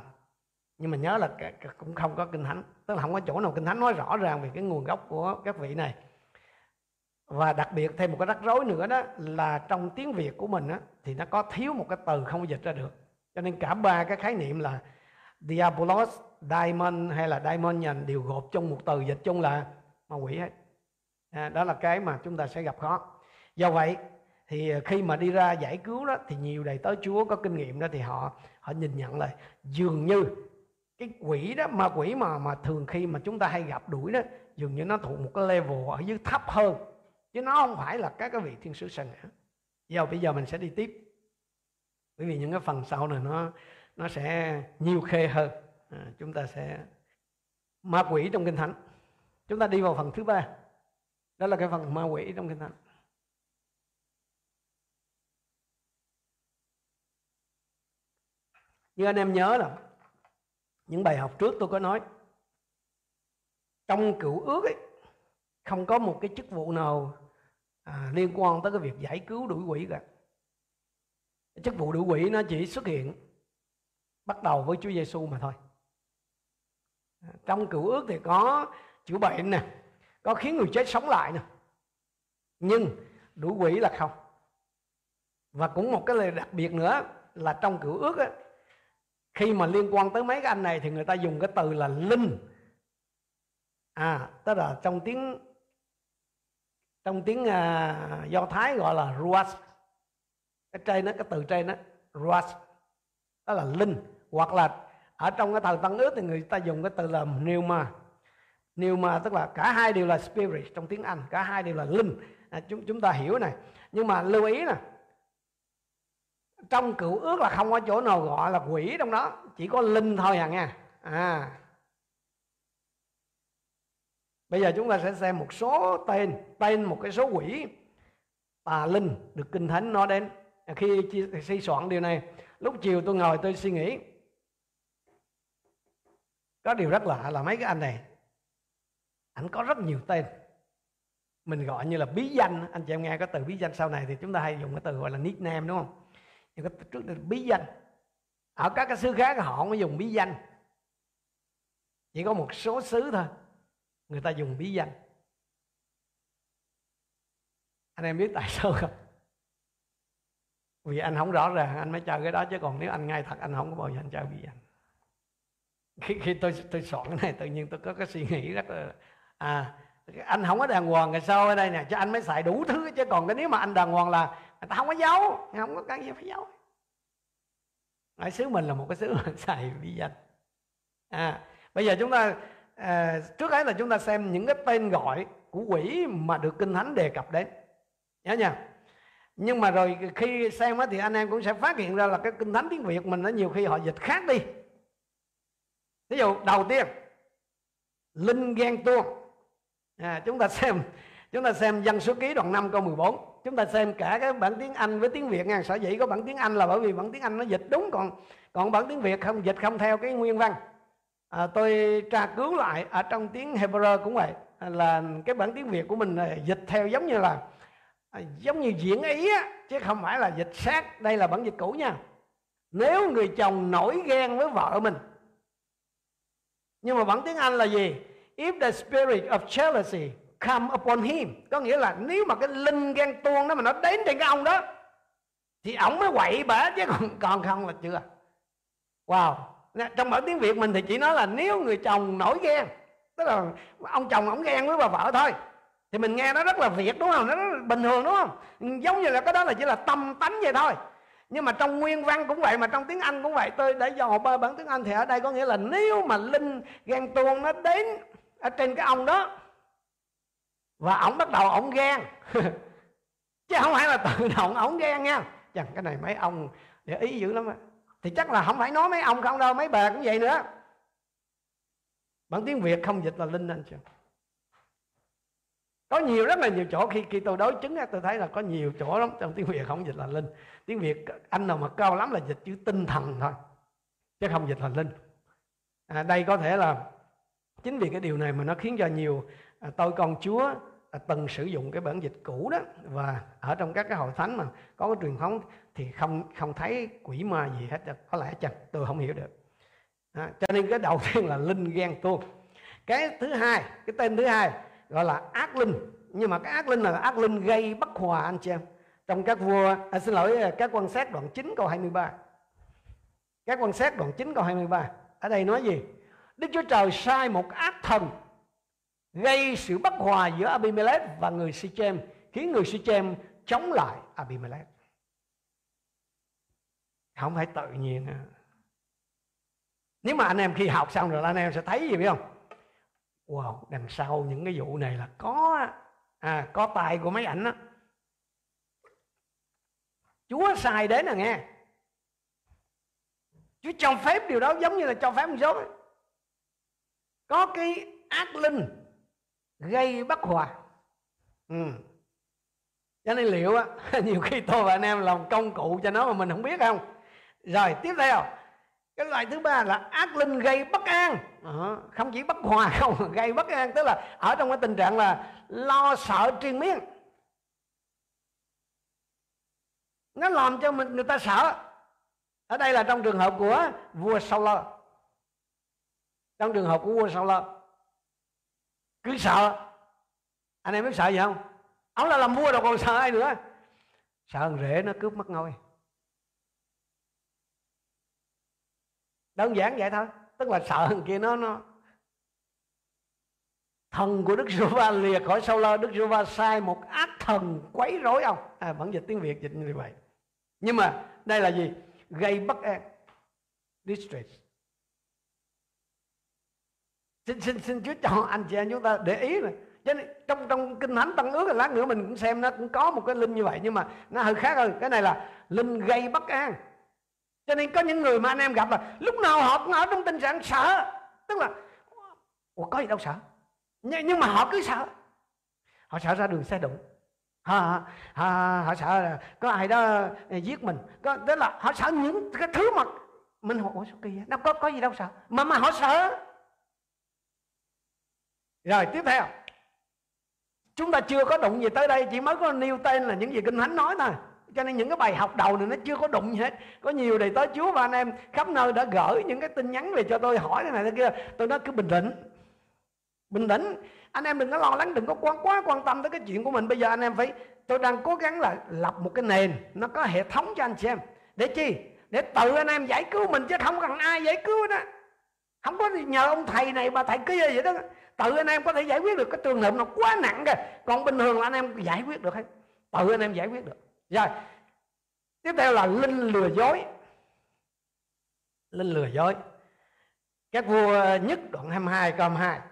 Nhưng mà nhớ là cũng không có kinh thánh tức là không có chỗ nào kinh thánh nói rõ ràng về cái nguồn gốc của các vị này. Và đặc biệt thêm một cái rắc rối nữa đó là trong tiếng việt của mình á, thì nó có thiếu một cái từ không dịch ra được cho nên cả ba cái khái niệm là diabolos diamond hay là diamond đều gộp trong một từ dịch chung là ma quỷ hết. À, đó là cái mà chúng ta sẽ gặp khó. Do vậy thì khi mà đi ra giải cứu đó thì nhiều đầy tớ Chúa có kinh nghiệm đó thì họ họ nhìn nhận là dường như cái quỷ đó ma quỷ mà mà thường khi mà chúng ta hay gặp đuổi đó dường như nó thuộc một cái level ở dưới thấp hơn. Chứ nó không phải là các cái vị thiên sứ sân nữa giờ bây giờ mình sẽ đi tiếp bởi vì những cái phần sau này nó nó sẽ nhiều khê hơn. À, chúng ta sẽ ma quỷ trong kinh thánh. Chúng ta đi vào phần thứ ba. Đó là cái phần ma quỷ trong kinh thánh. Như anh em nhớ là những bài học trước tôi có nói trong cựu ước ấy không có một cái chức vụ nào à, liên quan tới cái việc giải cứu đuổi quỷ cả chức vụ đuổi quỷ nó chỉ xuất hiện bắt đầu với Chúa Giêsu mà thôi. Trong cựu ước thì có chữa bệnh nè có khiến người chết sống lại nè nhưng đuổi quỷ là không. Và cũng một cái lời đặc biệt nữa là trong cựu ước á, khi mà liên quan tới mấy cái anh này thì người ta dùng cái từ là linh. À tức là trong tiếng trong tiếng uh, do thái gọi là ruas cái trên đó cái từ trên đó ruach đó là linh hoặc là ở trong cái thời tăng ước thì người ta dùng cái từ là pneuma. Pneuma tức là cả hai đều là spirit trong tiếng anh cả hai đều là linh. À, chúng chúng ta hiểu này. Nhưng mà lưu ý nè trong cựu ước là không có chỗ nào gọi là quỷ trong đó chỉ có linh thôi à nha à. Bây giờ chúng ta sẽ xem một số tên tên một cái số quỷ tà linh được kinh thánh nói đến khi suy soạn điều này, lúc chiều tôi ngồi tôi suy nghĩ. Có điều rất lạ là mấy cái anh này, ảnh có rất nhiều tên. Mình gọi như là bí danh. Anh chị em nghe cái từ bí danh sau này thì chúng ta hay dùng cái từ gọi là nickname, đúng không? Nhưng cái trước đây bí danh. Ở các cái xứ khác họ không có dùng bí danh. Chỉ có một số xứ thôi, người ta dùng bí danh. Anh em biết tại sao không? Vì anh không rõ ràng anh mới chơi cái đó chứ còn nếu anh ngay thật anh không có bao giờ anh chơi bí anh. Khi, khi tôi tôi soạn cái này tự nhiên tôi có cái suy nghĩ rất là à anh không có đàng hoàng ngày sau ở đây nè cho anh mới xài đủ thứ chứ còn cái nếu mà anh đàng hoàng là người ta không có giấu không có cái gì phải giấu. Ở xứ mình là một cái xứ mà *laughs* xài bí danh. À bây giờ chúng ta à, trước ấy là chúng ta xem những cái tên gọi của quỷ mà được kinh thánh đề cập đến. Nhớ nha nhưng mà rồi khi xem á thì anh em cũng sẽ phát hiện ra là cái kinh thánh tiếng việt mình nó nhiều khi họ dịch khác đi. Ví dụ đầu tiên linh ghen tuông. À, chúng ta xem chúng ta xem dân số ký đoạn 5 câu 14 chúng ta xem cả cái bản tiếng Anh với tiếng Việt nha. Sở dĩ có bản tiếng Anh là bởi vì bản tiếng Anh nó dịch đúng còn còn bản tiếng Việt không dịch không theo cái nguyên văn. À, tôi tra cứu lại ở trong tiếng Hebrew cũng vậy là cái bản tiếng Việt của mình dịch theo giống như là à, giống như diễn ý á, chứ không phải là dịch sát. Đây là bản dịch cũ nha. Nếu người chồng nổi ghen với vợ mình nhưng mà bản tiếng Anh là gì? If the spirit of jealousy come upon him có nghĩa là nếu mà cái linh ghen tuông đó mà nó đến trên cái ông đó thì ổng mới quậy bả chứ còn còn không là chưa. Wow. Trong bản tiếng việt mình thì chỉ nói là nếu người chồng nổi ghen tức là ông chồng ổng ghen với bà vợ thôi thì mình nghe nó rất là việt, đúng không? Nó rất là bình thường, đúng không? Giống như là cái đó là chỉ là tâm tánh vậy thôi. Nhưng mà trong nguyên văn cũng vậy, mà trong tiếng anh cũng vậy. Tôi để dò bơ bản tiếng anh thì ở đây có nghĩa là nếu mà linh ghen tuông nó đến ở trên cái ông đó, và ổng bắt đầu ổng ghen, *laughs* chứ không phải là tự động ổng ghen nha. Chẳng cái này mấy ông để ý dữ lắm á. Thì chắc là không phải nói mấy ông không đâu, mấy bà cũng vậy nữa. Bản tiếng việt không dịch là linh anh chưa có nhiều rất là nhiều chỗ. Khi khi tôi đối chứng tôi thấy là có nhiều chỗ lắm. Trong tiếng việt không dịch là linh. Tiếng việt anh nào mà cao lắm là dịch chữ tinh thần thôi chứ không dịch là linh. À, đây có thể là chính vì cái điều này mà nó khiến cho nhiều à, tôi con chúa à, từng sử dụng cái bản dịch cũ đó. Và ở trong các cái hội thánh mà có cái truyền thống thì không không thấy quỷ ma gì hết có lẽ chăng? Tôi không hiểu được. À, cho nên cái đầu tiên là linh ghen tuông. Cái thứ hai cái tên thứ hai gọi là ác linh. Nhưng mà cái ác linh là ác linh gây bất hòa anh chị em. Trong các vua à, xin lỗi à, các quan sát đoạn 9 câu 23 các quan sát đoạn 9 câu 23 ở đây nói gì? Đức Chúa Trời sai một ác thần gây sự bất hòa giữa Abimelech và người Sichem khiến người Sichem chống lại Abimelech. Không phải tự nhiên. Nữa nếu mà anh em khi học xong rồi anh em sẽ thấy gì biết không? Wow đằng sau những cái vụ này là có à, có tài của mấy ảnh đó chúa sai đến là nghe. Chúa cho phép điều đó giống như là cho phép một số có cái ác linh gây bất hòa. Ừ. cho nên liệu á *laughs* nhiều khi tôi và anh em làm công cụ cho nó mà mình không biết không? Rồi tiếp theo cái loại thứ ba là ác linh gây bất an. Ờ, không chỉ bất hòa không *laughs* gây bất an. Tức là ở trong cái tình trạng là lo sợ triền miên. Nó làm cho mình người ta sợ. Ở đây là trong trường hợp của vua sau lơ, trong trường hợp của vua sau lơ. Cứ sợ. Anh em biết sợ gì không? Ông là làm vua đâu còn sợ ai nữa? Sợ thằng rể nó cướp mất ngôi. Đơn giản vậy thôi. Tức là sợ thằng kia nó nó thần của đức giê-hô-va lìa khỏi sau lơ đức giê-hô-va sai một ác thần quấy rối ông. À, vẫn dịch tiếng việt dịch như vậy. Nhưng mà đây là gì? Gây bất an. Distress. Xin xin xin chúa cho anh chị em chúng ta để ý này. Cho nên trong trong kinh thánh tăng ước là lát nữa mình cũng xem nó cũng có một cái linh như vậy. Nhưng mà nó hơi khác hơn cái này là linh gây bất an cho nên có những người mà anh em gặp là lúc nào họ cũng ở trong tình trạng sợ. Tức là Ủa có gì đâu sợ? Nhưng, nhưng mà họ cứ sợ. Họ sợ ra đường xe đụng. Họ, họ, họ, họ sợ là có ai đó giết mình. Có, tức là họ sợ những cái thứ mà mình hỏi sao kỳ nó có có gì đâu sợ. Mà mà họ sợ. Rồi tiếp theo. Chúng ta chưa có đụng gì tới đây chỉ mới có nêu tên là những gì kinh thánh nói thôi cho nên những cái bài học đầu này nó chưa có đụng gì hết. Có nhiều đầy tới chúa và anh em khắp nơi đã gửi những cái tin nhắn về cho tôi, hỏi cái này thế kia. Tôi nói cứ bình tĩnh. Bình tĩnh. Anh em đừng có lo lắng, đừng có quá quá quan tâm tới cái chuyện của mình. Bây giờ anh em phải, tôi đang cố gắng là lập một cái nền. Nó có hệ thống cho anh xem để chi? Để tự anh em giải cứu mình chứ không cần ai giải cứu đó. Không có nhờ ông thầy này bà thầy kia vậy đó. Tự anh em có thể giải quyết được cái trường hợp nó quá nặng kìa. Còn bình thường là anh em giải quyết được hết. Tự anh em giải quyết được rồi, tiếp theo là linh lừa dối linh lừa dối các vua nhất đoạn 22 câu 22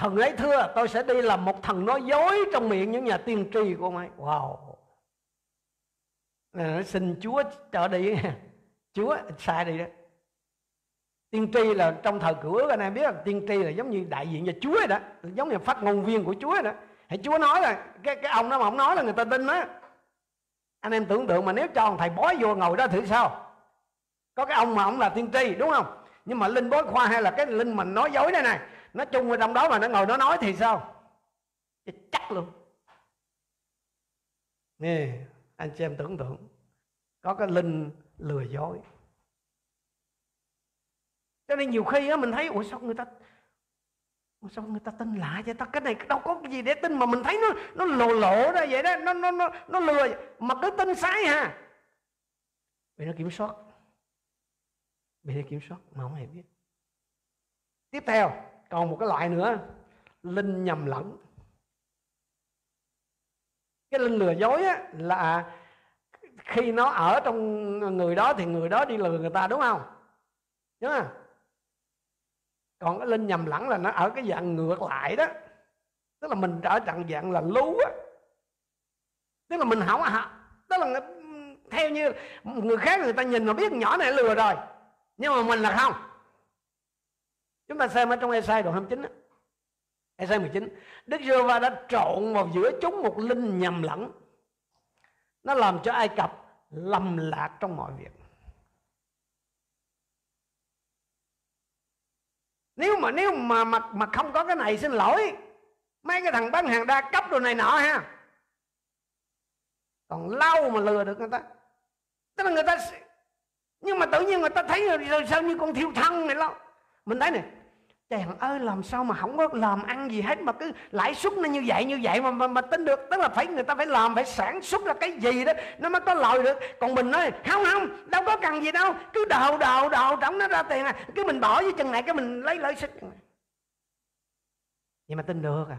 Thần ấy thưa, tôi sẽ đi làm một thần nói dối trong miệng những nhà tiên tri của ông ấy. Wow. nó xin Chúa trở đi. *laughs* Chúa sai đi đó. Tiên tri là trong thời cửa ước anh em biết là tiên tri là giống như đại diện cho Chúa đó. Giống như phát ngôn viên của Chúa đó. Thì Chúa nói là, cái cái ông đó mà ông nói là người ta tin đó. Anh em tưởng tượng mà nếu cho thầy bói vô ngồi đó thử sao? Có cái ông mà ông là tiên tri, đúng không? Nhưng mà linh bói khoa hay là cái linh mình nói dối đây này nó chung ở trong đó mà nó ngồi nó nói thì sao chắc luôn nè, anh chị em tưởng tượng, có cái linh lừa dối cho nên nhiều khi á mình thấy, ủa, sao người ta sao người ta tin lạ vậy ta? Cái này đâu có cái gì để tin mà mình thấy nó nó lộ lộ ra vậy đó. Nó nó nó nó lừa mà cứ tin sai ha bị nó kiểm soát. Bị nó kiểm soát mà không hề biết. Tiếp theo còn một cái loại nữa. Linh nhầm lẫn. Cái linh lừa dối á, là khi nó ở trong người đó thì người đó đi lừa người ta đúng không? Đúng không? Còn cái linh nhầm lẫn là nó ở cái dạng ngược lại đó. Tức là mình ở trạng dạng là lú á. Tức là mình không tức là theo như người khác người ta nhìn mà biết nhỏ này lừa rồi. Nhưng mà mình là không. Chúng ta xem ở trong Esai đoạn 29 Esai 19 Đức giê va đã trộn vào giữa chúng một linh nhầm lẫn. Nó làm cho Ai Cập lầm lạc trong mọi việc. Nếu mà nếu mà mà mà không có cái này xin lỗi. Mấy cái thằng bán hàng đa cấp đồ này nọ ha. Còn lâu mà lừa được người ta. Tức là người ta nhưng mà tự nhiên người ta thấy rồi sao như con thiêu thân này lo. Mình thấy này chàng ơi làm sao mà không có làm ăn gì hết mà cứ lãi suất nó như vậy như vậy mà mà, mà tính được? Tức là phải người ta phải làm phải sản xuất ra cái gì đó nó mới có lời được. Còn mình nói không không đâu có cần gì đâu cứ đào đào đào trống nó ra tiền à. Cứ mình bỏ với chân này cái mình lấy lợi sức vậy mà tin được à?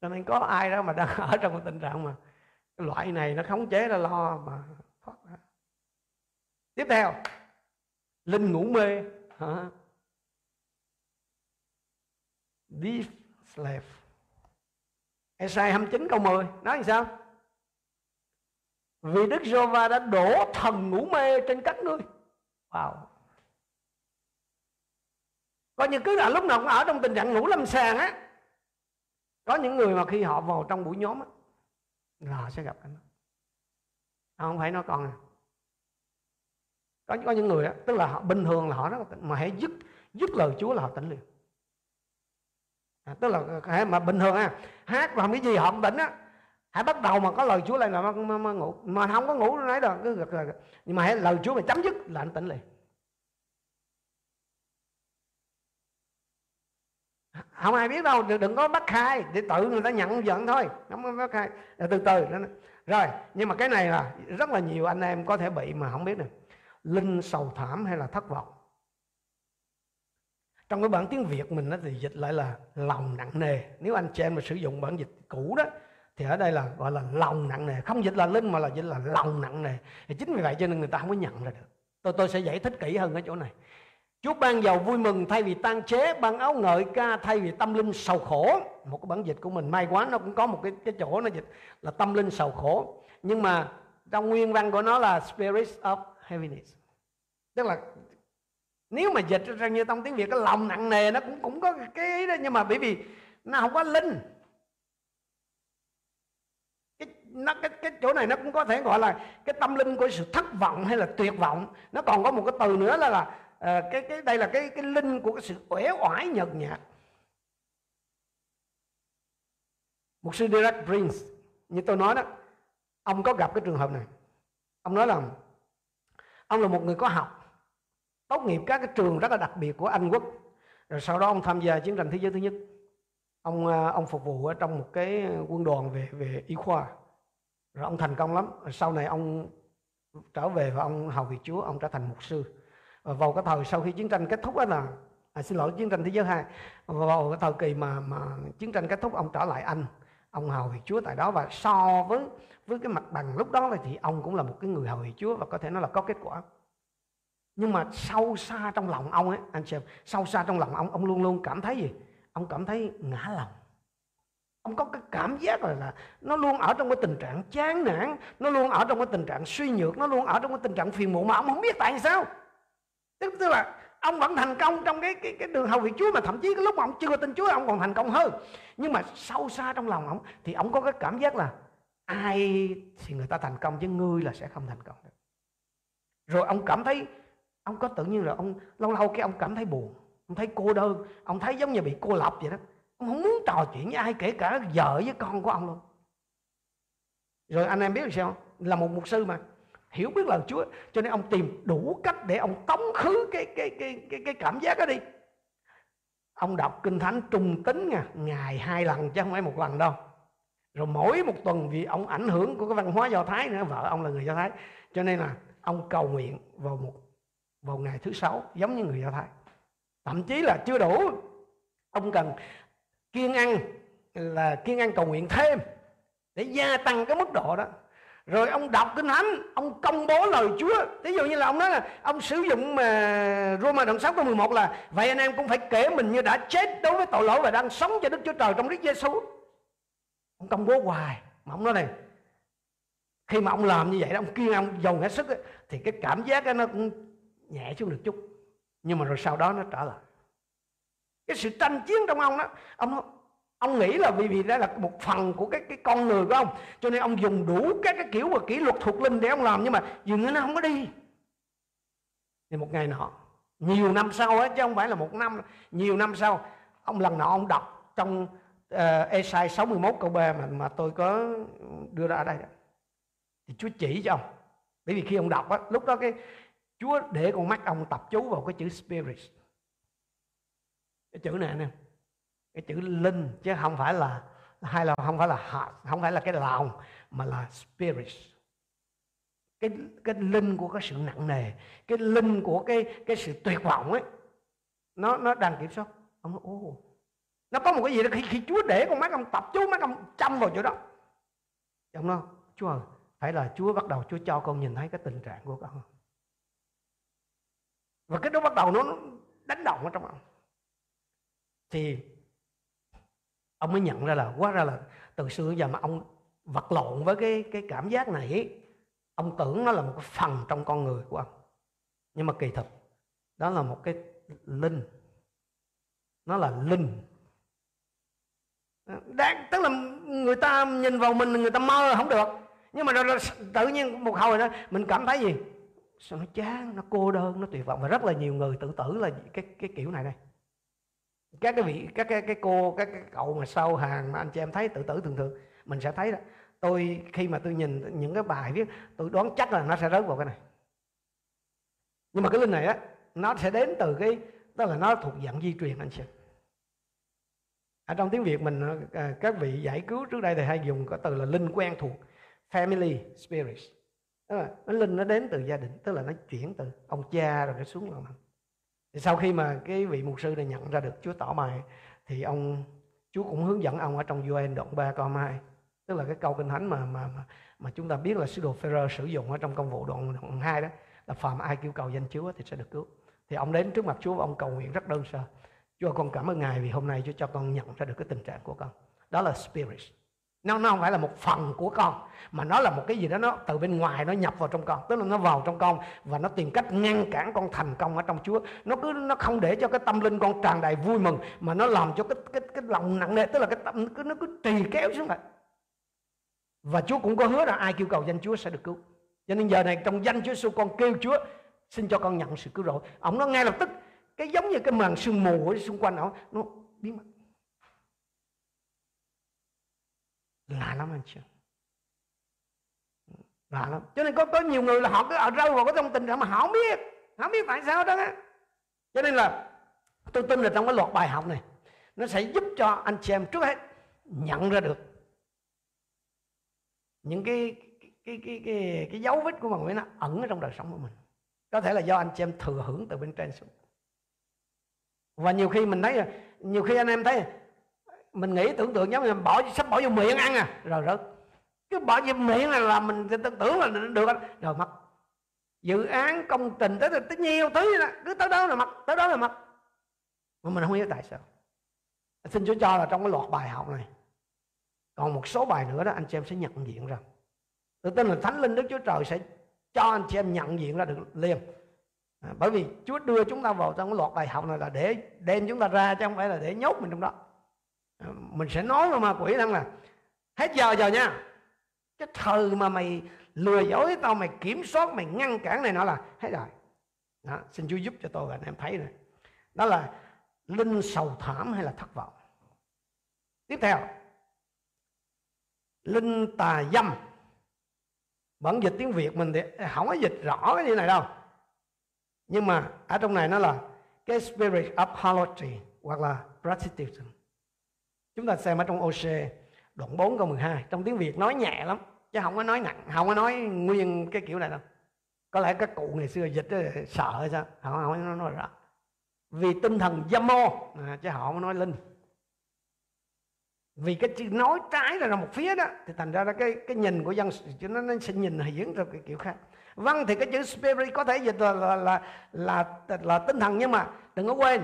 Cho nên có ai đó mà đang *laughs* ở trong cái tình trạng mà cái loại này nó khống chế ra lo mà thoát ra. Tiếp theo linh ngủ mê. Hả? Deep sleep Esai 29 câu 10 nói làm sao? Vì Đức Giova đã đổ thần ngủ mê trên các ngươi. Wow. Coi như cứ là lúc nào cũng ở trong tình trạng ngủ lâm sàng á. Có những người mà khi họ vào trong buổi nhóm á, Là họ sẽ gặp anh. Không phải nó còn. à có có những người đó, tức là họ bình thường là họ rất là tỉnh mà hãy dứt dứt lời Chúa là họ tỉnh liền. À, tức là mà bình thường à hát làm cái gì họ không tỉnh á. Hãy bắt đầu mà có lời Chúa lên là mà, mà, mà ngủ. Mà không có ngủ nãy đâu cứ gật gật nhưng mà hãy lời Chúa mà chấm dứt là anh tỉnh liền. Không ai biết đâu đừng, đừng có bắt khai để tự người ta nhận giận thôi. Không có bắt khai. Từ từ rồi nhưng mà cái này là rất là nhiều anh em có thể bị mà không biết được linh sầu thảm hay là thất vọng? Trong cái bản tiếng Việt mình nó thì dịch lại là lòng nặng nề. Nếu anh chị em mà sử dụng bản dịch cũ đó, thì ở đây là gọi là lòng nặng nề. Không dịch là linh mà là dịch là lòng nặng nề. Thì chính vì vậy cho nên người ta không có nhận ra được. Tôi tôi sẽ giải thích kỹ hơn ở chỗ này. Chúa ban giàu vui mừng thay vì tan chế, ban áo ngợi ca thay vì tâm linh sầu khổ. Một cái bản dịch của mình, may quá nó cũng có một cái cái chỗ nó dịch là tâm linh sầu khổ. Nhưng mà trong nguyên văn của nó là spirit of heaviness tức là nếu mà dịch ra như trong tiếng việt cái lòng nặng nề nó cũng cũng có cái ý đó. Nhưng mà bởi vì nó không có linh. Cái nó cái cái chỗ này nó cũng có thể gọi là cái tâm linh của sự thất vọng hay là tuyệt vọng. Nó còn có một cái từ nữa là là à, cái cái đây là cái cái linh của cái sự uể oải nhợt nhạt. Một sư Derek Prince như tôi nói đó ông có gặp cái trường hợp này. Ông nói là ông là một người có học tốt nghiệp các cái trường rất là đặc biệt của Anh quốc. Rồi sau đó ông tham gia chiến tranh thế giới thứ nhất. Ông à, ông phục vụ ở trong một cái quân đoàn về về y khoa. Rồi ông thành công lắm. Rồi sau này ông trở về và ông hầu việc Chúa ông trở thành mục sư. Và vào cái thời sau khi chiến tranh kết thúc đó là à, xin lỗi chiến tranh thế giới hai. Vào cái thời kỳ mà mà chiến tranh kết thúc ông trở lại Anh. Ông hầu việc Chúa tại đó. Và so với với cái mặt bằng lúc đó thì ông cũng là một cái người hầu việc Chúa và có thể nói là có kết quả nhưng mà sâu xa trong lòng ông ấy anh xem sâu xa trong lòng ông ông luôn luôn cảm thấy gì? Ông cảm thấy ngã lòng. Ông có cái cảm giác là, là nó luôn ở trong cái tình trạng chán nản nó luôn ở trong cái tình trạng suy nhược nó luôn ở trong cái tình trạng phiền muộn mà ông không biết tại sao. Tức, tức là ông vẫn thành công trong cái cái, cái đường hầu việc Chúa mà thậm chí cái lúc mà ông chưa tin Chúa ông còn thành công hơn. Nhưng mà sâu xa trong lòng ông thì ông có cái cảm giác là ai thì người ta thành công chứ ngươi là sẽ không thành công được. Rồi ông cảm thấy ông có tự nhiên là ông lâu lâu cái ông cảm thấy buồn ông thấy cô đơn ông thấy giống như bị cô lập vậy đó. Ông không muốn trò chuyện với ai kể cả vợ với con của ông luôn. Rồi anh em biết là sao là một mục sư mà. Hiểu biết lời Chúa cho nên ông tìm đủ cách để ông tống khứ cái cái cái cái, cái cảm giác đó đi. Ông đọc kinh thánh trung tính nha ngày hai lần chứ không phải một lần đâu. Rồi mỗi một tuần vì ông ảnh hưởng của cái văn hóa do thái nữa vợ ông là người do thái cho nên là ông cầu nguyện vào một vào ngày thứ sáu giống như người Do Thái. Thậm chí là chưa đủ. Ông cần kiên ăn là kiên ăn cầu nguyện thêm để gia tăng cái mức độ đó. Rồi ông đọc kinh thánh ông công bố lời Chúa. Ví dụ như là ông nói là ông sử dụng mà Roma đoạn 6 câu 11 là vậy anh em cũng phải kể mình như đã chết đối với tội lỗi và đang sống cho Đức Chúa Trời trong Đức Giêsu ông công bố hoài mà ông nói này khi mà ông làm như vậy đó ông kiên ông dồn hết sức ấy, thì cái cảm giác đó nó cũng nhẹ xuống được chút. Nhưng mà rồi sau đó nó trở lại. Cái sự tranh chiến trong ông đó ông ông nghĩ là vì vì đó là một phần của cái cái con người của ông. Cho nên ông dùng đủ các cái kiểu và kỷ luật thuộc linh để ông làm. Nhưng mà dường như nó không có đi. Thì một ngày nọ nhiều năm sau ấy chứ không phải là một năm nhiều năm sau ông lần nọ ông đọc trong uh, Esai 61 câu B mà mà tôi có đưa ra ở đây. Thì Chúa chỉ cho ông. Bởi vì khi ông đọc á lúc đó cái Chúa để con mắt ông tập chú vào cái chữ spirit. Cái chữ này nè cái chữ linh chứ không phải là hay là không phải là heart không phải là cái lòng mà là spirit. Cái cái linh của cái sự nặng nề cái linh của cái cái sự tuyệt vọng ấy nó nó đang kiểm soát. Ông nói ô nó có một cái gì đó khi, khi Chúa để con mắt ông tập chú mắt ông chăm vào chỗ đó. Ông nói Chúa ơi phải là Chúa bắt đầu Chúa cho con nhìn thấy cái tình trạng của con và cái đó bắt đầu nó đánh động ở trong ông. Thì ông mới nhận ra là quá ra là từ xưa giờ mà ông vật lộn với cái cái cảm giác này ông tưởng nó là một cái phần trong con người của ông. Nhưng mà kỳ thực đó là một cái linh. Nó là linh. Đáng, tức là người ta nhìn vào mình người ta mơ không được. Nhưng mà rồi, rồi, tự nhiên một hồi đó mình cảm thấy gì? Sao nó chán, nó cô đơn, nó tuyệt vọng. Và rất là nhiều người tự tử là cái cái kiểu này đây. Các cái vị, các cái cái cô, các cái cậu mà sau hàng mà anh chị em thấy tự tử thường thường, mình sẽ thấy đó. Tôi khi mà tôi nhìn những cái bài viết, tôi đoán chắc là nó sẽ rớt vào cái này. Nhưng mà cái linh này á, nó sẽ đến từ cái đó là nó thuộc dạng di truyền anh chị ở trong tiếng việt mình à, các vị giải cứu trước đây thì hay dùng cái từ là linh quen thuộc, family spirit tức nó linh nó đến từ gia đình tức là nó chuyển từ ông cha rồi nó xuống là thì sau khi mà cái vị mục sư này nhận ra được Chúa tỏ bài thì ông Chúa cũng hướng dẫn ông ở trong Gioan đoạn 3 câu 2 tức là cái câu kinh thánh mà mà mà, mà chúng ta biết là sứ đồ Phêrô sử dụng ở trong công vụ đoạn đoạn 2 đó là phàm ai kêu cầu danh Chúa thì sẽ được cứu. Thì ông đến trước mặt Chúa và ông cầu nguyện rất đơn sơ. Chúa con cảm ơn Ngài vì hôm nay Chúa cho con nhận ra được cái tình trạng của con. Đó là spirit nó nó không phải là một phần của con, mà nó là một cái gì đó nó từ bên ngoài nó nhập vào trong con. Tức là nó vào trong con và nó tìm cách ngăn cản con thành công ở trong Chúa. Nó cứ, nó không để cho cái tâm linh con tràn đầy vui mừng, mà nó làm cho cái cái cái lòng nặng nề, tức là cái tâm nó cứ trì kéo xuống lại. Và Chúa cũng có hứa là ai kêu cầu danh Chúa sẽ được cứu. Cho nên giờ này trong danh Chúa Giêsu con kêu Chúa, xin cho con nhận sự cứu rỗi. Ông nó ngay lập tức, cái giống như cái màn sương mù ở xung quanh ông, nó biến mất. Lạ lắm anh chị lạ lắm. Cho nên có có nhiều người là họ cứ ở rơi vào cái trong tình trạng mà họ không biết. Không biết tại sao đó. Cho nên là tôi tin là trong cái loạt bài học này nó sẽ giúp cho anh chị em trước hết nhận ra được những cái cái cái cái cái, cái dấu vết của mà nó ẩn ở trong đời sống của mình. Có thể là do anh chị em thừa hưởng từ bên trên xuống. Và nhiều khi mình thấy nhiều khi anh em thấy mình nghĩ tưởng tượng giống như bỏ sắp bỏ vô miệng ăn à. Rồi rớt. Cứ bỏ vô miệng là, là mình tưởng là được rồi mất dự án công trình tới tới nhiều thứ đó. Cứ tới đó là mất tới đó là mất mà mình không biết tại sao. Xin Chúa cho là trong cái loạt bài học này còn một số bài nữa đó anh chị em sẽ nhận diện ra. Tôi tin là thánh linh đức chúa trời sẽ cho anh chị em nhận diện ra được liền. À, bởi vì chúa đưa chúng ta vào trong cái loạt bài học này là để đem chúng ta ra chứ không phải là để nhốt mình trong đó. Ờ, mình sẽ nói với ma quỷ rằng là hết giờ giờ nha. Cái thời mà mày lừa dối tao mày kiểm soát mày ngăn cản này nọ là hết rồi. Đó, xin Chúa giúp cho tôi và anh em thấy này. Đó là linh sầu thảm hay là thất vọng? Tiếp theo. Linh tà dâm. Bản dịch tiếng việt mình thì không có dịch rõ cái điều này đâu. Nhưng mà ở trong này nó là cái spirit of harlotry hoặc là prostitution chúng ta xem ở trong OC đoạn 4 câu 12 trong tiếng Việt nói nhẹ lắm chứ không có nói nặng không có nói nguyên cái kiểu này đâu. Có lẽ các cụ ngày xưa dịch đó, sợ hay sao? Không không có nói rõ. Vì tinh thần dâm mô à, chứ họ không nói linh. Vì cái chữ nói trái là một phía đó thì thành ra là cái cái nhìn của dân chứ nó, nó sẽ nhìn hiển ra cái kiểu khác. Vâng thì cái chữ spirit có thể dịch là là là là, là, là tinh thần nhưng mà đừng có quên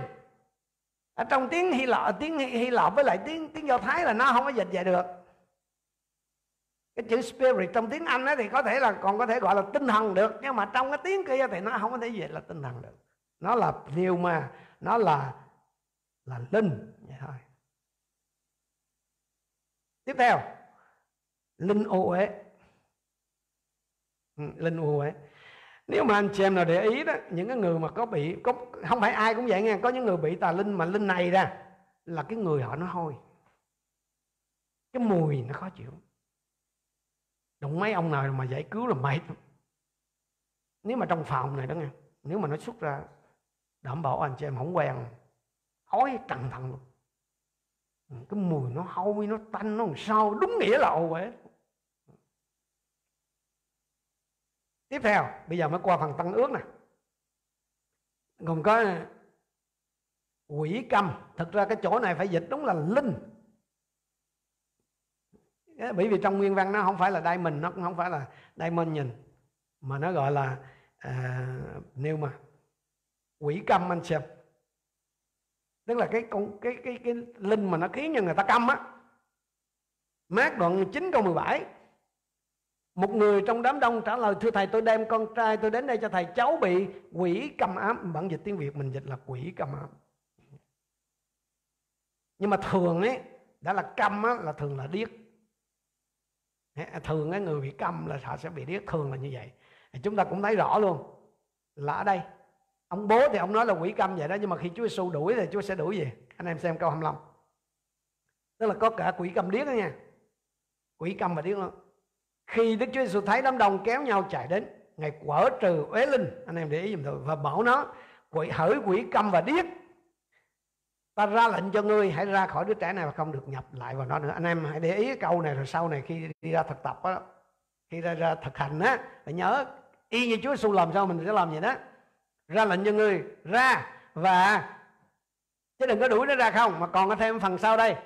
ở trong tiếng hy lạp, tiếng hy lạp với lại tiếng tiếng do thái là nó không có dịch vậy được. Cái chữ spirit trong tiếng anh ấy thì có thể là, còn có thể gọi là tinh thần được, nhưng mà trong cái tiếng kia thì nó không có thể gì là tinh thần được. Nó là pneuma, nó là là linh vậy thôi. Tiếp theo, linh ô uế. Ừ, linh ô uế nếu mà anh chị em nào để ý đó, những cái người mà có bị, có, không phải ai cũng vậy nha, có những người bị tà linh mà linh này ra, là cái người họ nó hôi. Cái mùi nó khó chịu. Đụng mấy ông nào mà giải cứu là mệt. Nếu mà trong phòng này đó nghe nếu mà nó xuất ra, đảm bảo anh chị em không quen ói cẩn thận luôn. Cái mùi nó hôi, nó tanh, nó làm sao, đúng nghĩa là ồ uế. Tiếp theo bây giờ mới qua phần tăng ước nè. Còn có quỷ câm. Thực ra cái chỗ này phải dịch đúng là linh. Bởi vì trong nguyên văn nó không phải là đai mình nó cũng không phải là đai mình nhìn mà nó gọi là à, nêu mà quỷ câm anh xem. Tức là cái con cái cái cái linh mà nó khiến cho người ta câm á. Mát đoạn 9 câu 17 một người trong đám đông trả lời thưa thầy tôi đem con trai tôi đến đây cho thầy. Cháu bị quỷ cầm ám. Bản dịch tiếng Việt mình dịch là quỷ cầm ám. Nhưng mà thường ấy đã là cầm á, là thường là điếc. Thường cái người bị cầm là họ sẽ bị điếc thường là như vậy. Chúng ta cũng thấy rõ luôn là ở đây. Ông bố thì ông nói là quỷ cầm vậy đó nhưng mà khi Chúa Giêsu đuổi thì Chúa sẽ đuổi gì anh em xem câu 25. Tức là có cả quỷ cầm điếc đó nha. Quỷ cầm và điếc luôn khi Đức Chúa Giêsu thấy đám đông kéo nhau chạy đến ngài quở trừ uế linh. Anh em để ý dùm tôi và bảo nó quỷ hỡi quỷ câm và điếc. Ta ra lệnh cho ngươi hãy ra khỏi đứa trẻ này và không được nhập lại vào nó nữa. Anh em hãy để ý cái câu này rồi sau này khi đi ra thực tập á khi ra, ra thực hành á phải nhớ y như Chúa Giêsu làm sao mình sẽ làm vậy đó. Ra lệnh cho ngươi ra và chứ đừng có đuổi nó ra không mà còn có thêm phần sau đây.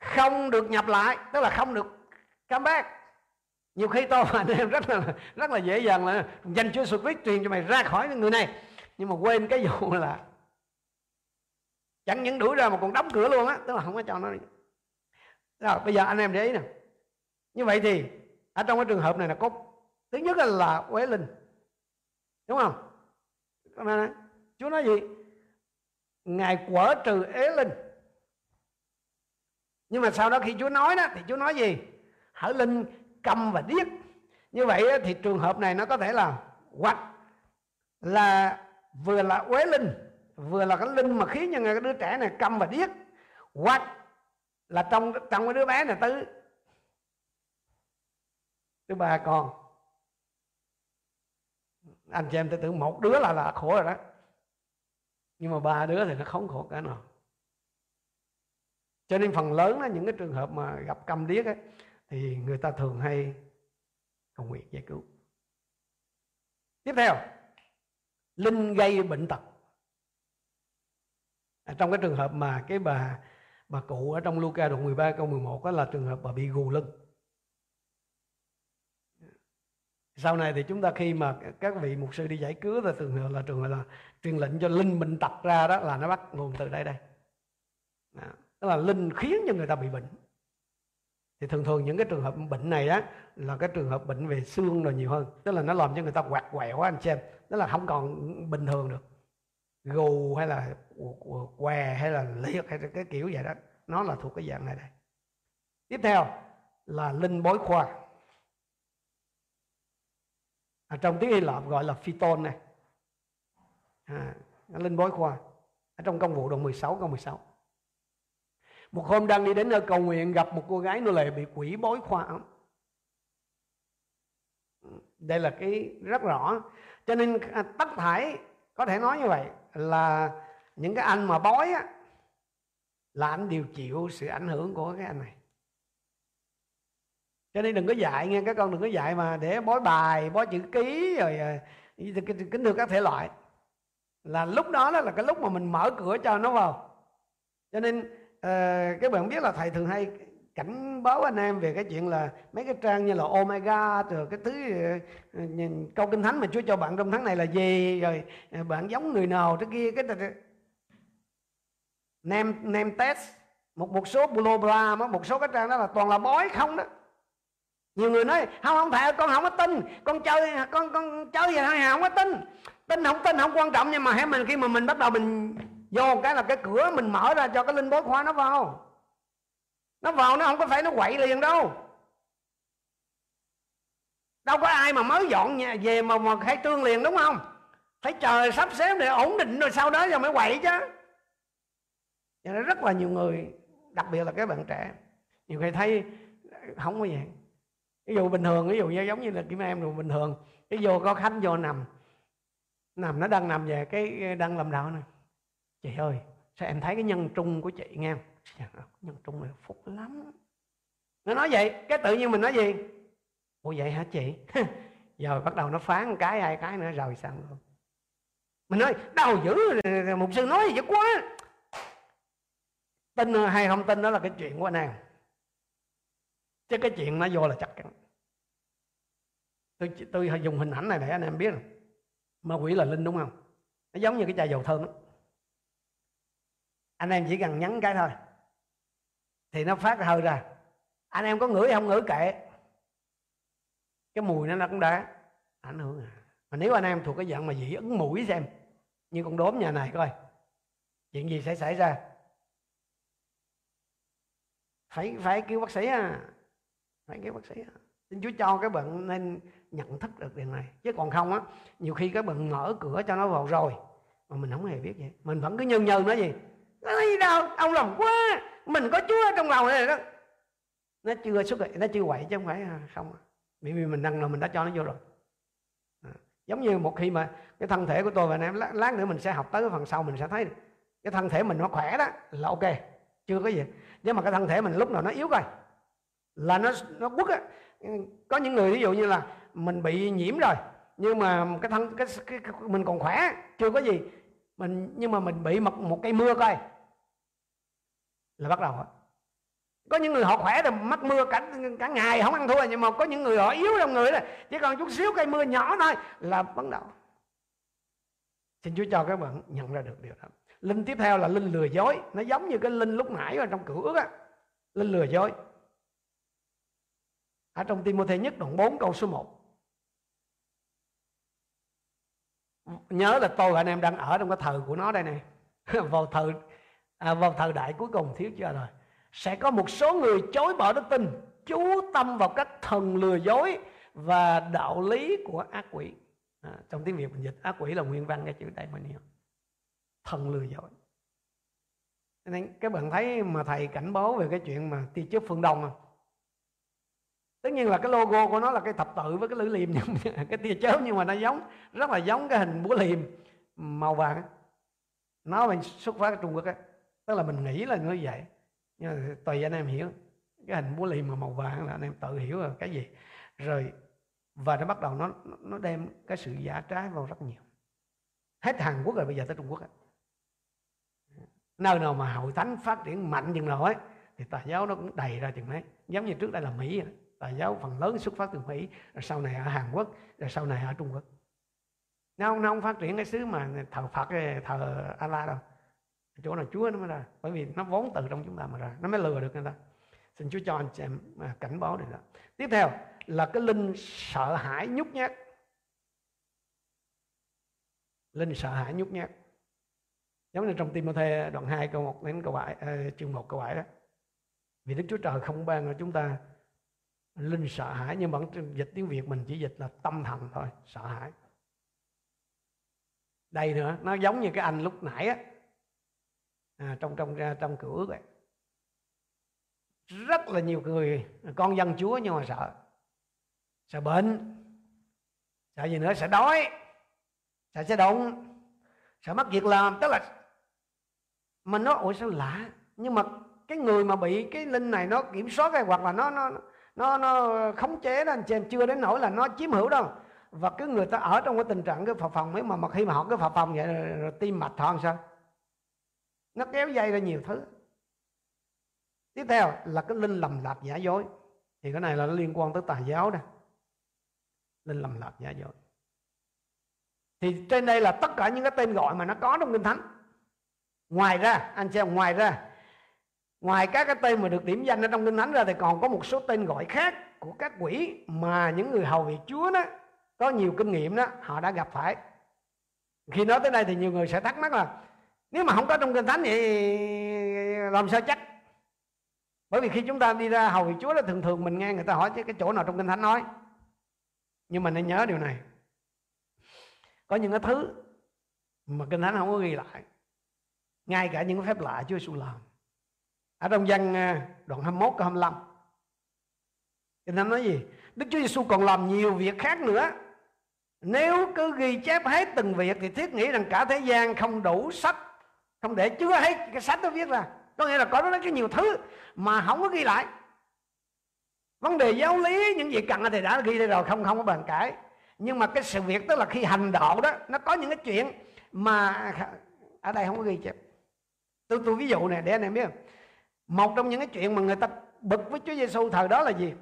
Không được nhập lại tức là không được come back. Nhiều khi tôi anh em rất là rất là dễ dàng là danh Chúa Jesus Christ truyền cho mày ra khỏi người này. Nhưng mà quên cái vụ là chẳng những đuổi ra mà còn đóng cửa luôn á tức là không có cho nó rồi bây giờ anh em để ý nè. Như vậy thì ở trong cái trường hợp này là có thứ nhất là, là quế linh. Đúng không? Chúa nói gì? Ngài quở trừ ế linh. Nhưng mà sau đó khi Chúa nói đó thì Chúa nói gì? Hỡi linh câm và điếc. Như vậy thì trường hợp này nó có thể là hoặc là vừa là quế linh vừa là cái linh mà khiến cho cái đứa trẻ này câm và điếc hoặc là trong trong cái đứa bé này tới thứ ba con. Anh chị em tôi tưởng một đứa là là khổ rồi đó. Nhưng mà ba đứa thì nó không khổ cả nào. Cho nên phần lớn là những cái trường hợp mà gặp câm điếc ấy, thì người ta thường hay cầu nguyện giải cứu. Tiếp theo linh gây bệnh tật. À, trong cái trường hợp mà cái bà bà cụ ở trong Luca đoạn 13 câu 11 đó là trường hợp bà bị gù lưng. Sau này thì chúng ta khi mà các vị mục sư đi giải cứu thì thường là trường là truyền lệnh cho linh bệnh tật ra đó là nó bắt nguồn từ đây đây. Đó. tức là linh khiến cho người ta bị bệnh thì thường thường những cái trường hợp bệnh này á là cái trường hợp bệnh về xương rồi nhiều hơn. Tức là nó làm cho người ta quạt quẹo anh xem tức là không còn bình thường được. Gù hay là què hay là liệt hay là cái kiểu vậy đó nó là thuộc cái dạng này đây. Tiếp theo là linh bối khoa. À, trong tiếng Hy Lạp gọi là phyton này. À, linh bối khoa. Ở trong công vụ đoạn 16 câu 16 một hôm đang đi đến nơi cầu nguyện gặp một cô gái nô lệ bị quỷ bói khoa ấm. Đây là cái rất rõ. Cho nên à, tất thải có thể nói như vậy là những cái anh mà bói á là anh đều chịu sự ảnh hưởng của cái anh này. Cho nên đừng có dạy nghe các con đừng có dạy mà để bói bài bói chữ ký rồi à, kính thưa các thể loại. Là lúc đó, đó là cái lúc mà mình mở cửa cho nó vào. Cho nên Ờ, uh, các bạn biết là thầy thường hay cảnh báo anh em về cái chuyện là mấy cái trang như là omega rồi cái thứ ờ, nhìn câu kinh thánh mà chúa cho bạn trong tháng này là gì rồi ờ, bạn giống người nào thế kia cái nem nem test một một số blogger một số cái trang đó là toàn là bói không đó. Nhiều người nói không không thầy con không có tin con chơi con con chơi gì thôi không có tin. Tin không tin không quan trọng nhưng mà hãy mình khi mà mình bắt đầu mình vô cái là cái cửa mình mở ra cho cái linh bối khoa nó vào. Nó vào nó không có phải nó quậy liền đâu. Đâu có ai mà mới dọn nhà, về mà mà khai trương liền, đúng không? Phải chờ sắp xếp để ổn định rồi sau đó rồi mới quậy chứ. Cho nên rất là nhiều người, đặc biệt là các bạn trẻ, nhiều người thấy không có vậy ví dụ bình thường, ví dụ như giống như là kim em rồi, bình thường. Cái vô có khách vô nằm. Nằm, nó đang nằm về cái, đang làm đạo này chị ơi, sao em thấy cái nhân trung của chị nghe nhân trung này phúc lắm. Nó nói vậy cái tự nhiên mình nói gì? Ủa vậy hả chị? *laughs* Giờ bắt đầu nó phán cái, hai cái nữa, rồi xong luôn mình nói, đau dữ, mục sư nói gì vậy quá. Tin hay không tin đó là cái chuyện của anh em. Chứ cái chuyện nó vô là chắc chắn. Tôi tôi dùng hình ảnh này để anh em biết. Ma quỷ là linh đúng không? Nó giống như cái chai dầu thơm đó anh em chỉ cần nhắn cái thôi. Thì nó phát hơi ra. Anh em có ngửi không ngửi kệ. Cái mùi nó nó cũng đã ảnh hưởng à. Mà nếu anh em thuộc cái dạng mà dị ứng mũi xem, như con đốm nhà này coi, chuyện gì sẽ xảy ra? Phải phải kêu bác sĩ à phải kêu bác sĩ à xin chúa cho cái bệnh nên nhận thức được điều này. Chứ còn không á, nhiều khi cái bệnh mở cửa cho nó vào rồi, mà mình không hề biết vậy. Mình vẫn cứ nhân nhân nó gì nó gì đâu đau lòng quá. Mình có chúa trong lòng này đó. Nó chưa xuất hiện nó chưa quậy chứ không phải à, không. Bởi vì mình đang là mình đã cho nó vô rồi. À, giống như một khi mà cái thân thể của tôi và anh em lát nữa mình sẽ học tới cái phần sau mình sẽ thấy cái thân thể mình nó khỏe đó là ok chưa có gì. Nhưng mà cái thân thể mình lúc nào nó yếu coi là nó nó quất á. Có những người ví dụ như là mình bị nhiễm rồi nhưng mà cái thân cái, cái, cái mình còn khỏe chưa có gì mình, nhưng mà mình bị một một cây mưa coi. Là bắt đầu có những người họ khỏe rồi, mắc mưa cả cả ngày không ăn thua, nhưng mà có những người họ yếu trong người đó. Chỉ còn chút xíu cây mưa nhỏ thôi là bắt đầu. Xin Chúa cho các bạn nhận ra được điều đó. Linh tiếp theo là linh lừa dối. Nó giống như cái linh lúc nãy ở trong cửa ước á. Linh lừa dối. Ở trong Timothée nhất đoạn 4 câu số 1 nhớ là tôi và anh em đang ở trong cái thời của nó đây này *laughs* vào thời à, vào thời đại cuối cùng thiếu chưa rồi. Sẽ có một số người chối bỏ đức tin chú tâm vào các thần lừa dối và đạo lý của ác quỷ. À, trong tiếng việt mình dịch ác quỷ là nguyên văn cái chữ demonium thần lừa dối. Nên các bạn thấy mà thầy cảnh báo về cái chuyện mà tia chớp phương đông không? Tất nhiên là cái logo của nó là cái thập tự với cái lưỡi liềm *laughs* cái tia chớp nhưng mà nó giống, rất là giống cái hình búa liềm màu vàng nó mình xuất phát ở trung quốc á, tức là mình nghĩ là như vậy. Nhưng mà tùy anh em hiểu, cái hình búa liềm mà màu vàng là anh em tự hiểu là cái gì. Rồi, và nó bắt đầu nó nó đem cái sự giả trái vào rất nhiều. Hết Hàn Quốc rồi, bây giờ tới Trung Quốc á. Nơi nào mà hội thánh phát triển mạnh chừng nào ấy, thì tà giáo nó cũng đầy ra chừng đấy. Giống như trước đây là Mỹ vậy tà giáo phần lớn xuất phát từ Mỹ rồi sau này ở Hàn Quốc rồi sau này ở Trung Quốc. Nó không, nó không phát triển cái xứ mà thờ Phật thờ Allah đâu chỗ nào Chúa nó mới ra. Bởi vì nó vốn từ trong chúng ta mà ra nó mới lừa được người ta. Xin Chúa cho anh chị em à, cảnh báo điều đó. Tiếp theo là cái linh sợ hãi nhút nhát. Linh sợ hãi nhút nhát. Giống như trong Timothy đoạn 2 câu 1 đến câu 7 à, chương 1 câu 7 đó. Vì Đức Chúa Trời không ban cho chúng ta linh sợ hãi nhưng bản dịch tiếng Việt mình chỉ dịch là tâm thần thôi sợ hãi. Đây nữa nó giống như cái anh lúc nãy á. À, trong trong à, trong cửa ước vậy rất là nhiều người con dân Chúa nhưng mà sợ. Sợ bệnh. Sợ gì nữa? Sợ đói. Sợ sẽ động sợ mất việc làm. Tức là mình nói ủa sao lạ? Nhưng mà cái người mà bị cái linh này nó kiểm soát hay hoặc là nó nó nó nó khống chế đó anh chị em chưa đến nỗi là nó chiếm hữu đâu. Và cái người ta ở trong cái tình trạng cái phập phòng ấy mà mà khi mà họ cái phập phòng vậy rồi, rồi tim mạch họ làm sao? Nó kéo dây ra nhiều thứ. Tiếp theo là cái linh lầm lạc giả dối. Thì cái này là nó liên quan tới tà giáo đó linh lầm lạc giả dối. Thì trên đây là tất cả những cái tên gọi mà nó có trong kinh thánh. Ngoài ra anh xem ngoài ra ngoài các cái tên mà được điểm danh ở trong kinh thánh ra thì còn có một số tên gọi khác của các quỷ mà những người hầu việc Chúa đó có nhiều kinh nghiệm đó, họ đã gặp phải. Khi nói tới đây thì nhiều người sẽ thắc mắc là, nếu mà không có trong kinh thánh thì làm sao chắc? Bởi vì khi chúng ta đi ra hầu việc Chúa là thường thường mình nghe người ta hỏi chứ cái chỗ nào trong kinh thánh nói. Nhưng mà nên nhớ điều này. Có những cái thứ mà kinh thánh không có ghi lại. Ngay cả những phép lạ Chúa Giêsu làm ở trong văn à, đoạn 21 câu 25 kinh thánh nói gì? Đức Chúa Giêsu còn làm nhiều việc khác nữa. Nếu cứ ghi chép hết từng việc thì thiết nghĩ rằng cả thế gian không đủ sách, không để chứa hết cái sách đó viết ra. Có nghĩa là có rất cái nhiều thứ mà không có ghi lại. Vấn đề giáo lý, những gì cần thì đã ghi đây rồi, không không có bàn cãi. Nhưng mà cái sự việc, tức là khi hành đạo đó, nó có những cái chuyện mà ở đây không có ghi chép. Tôi tôi ví dụ này để anh em biết không? Một trong những cái chuyện mà người ta bực với Chúa Giêsu thời đó là gì?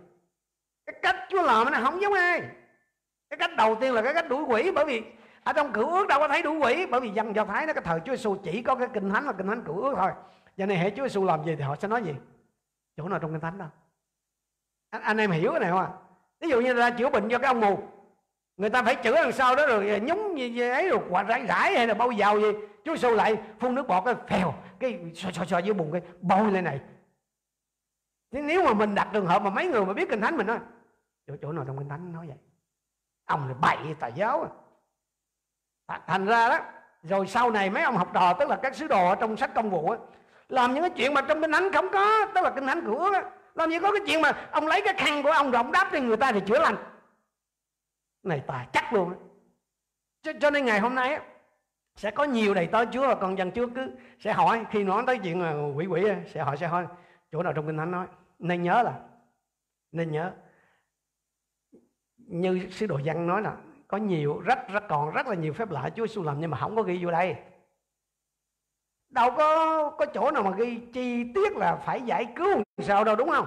Cái cách Chúa làm nó không giống ai. Cái cách đầu tiên là cái cách đuổi quỷ bởi vì ở trong cựu ước đâu có thấy đuổi quỷ bởi vì dân do thái nó cái thời Chúa Giêsu chỉ có cái kinh thánh là kinh thánh cựu ước thôi. Cho nên hệ Chúa Giêsu làm gì thì họ sẽ nói gì? Chỗ nào trong kinh thánh đâu anh, anh em hiểu cái này không ạ? Ví dụ như là chữa bệnh cho cái ông mù. Người ta phải chữa đằng sau đó rồi nhúng gì, gì ấy rồi quạt rải rải hay là bao dầu gì. Chúa Giêsu lại phun nước bọt cái phèo cái sò sò xoa dưới bùn cái bôi lên này. Thế nếu mà mình đặt trường hợp mà mấy người mà biết kinh thánh mình nói chỗ, chỗ nào trong kinh thánh nói vậy? Ông là bậy tà giáo à. thành ra đó rồi sau này mấy ông học trò tức là các sứ đồ ở trong sách công vụ á làm những cái chuyện mà trong kinh thánh không có tức là kinh thánh của á làm gì có cái chuyện mà ông lấy cái khăn của ông rộng đáp cho người ta thì chữa lành. Này tài chắc luôn cho, cho nên ngày hôm nay á sẽ có nhiều đầy tớ Chúa và con dân Chúa cứ sẽ hỏi, khi nói tới chuyện là quỷ quỷ sẽ hỏi sẽ hỏi, chỗ nào trong kinh thánh nói? Nên nhớ là, nên nhớ, như sứ đồ dân nói là có nhiều, rất rất còn rất là nhiều phép lạ Chúa Giêsu làm nhưng mà không có ghi vô đây. Đâu có có chỗ nào mà ghi chi tiết là phải giải cứu sao đâu, đúng không?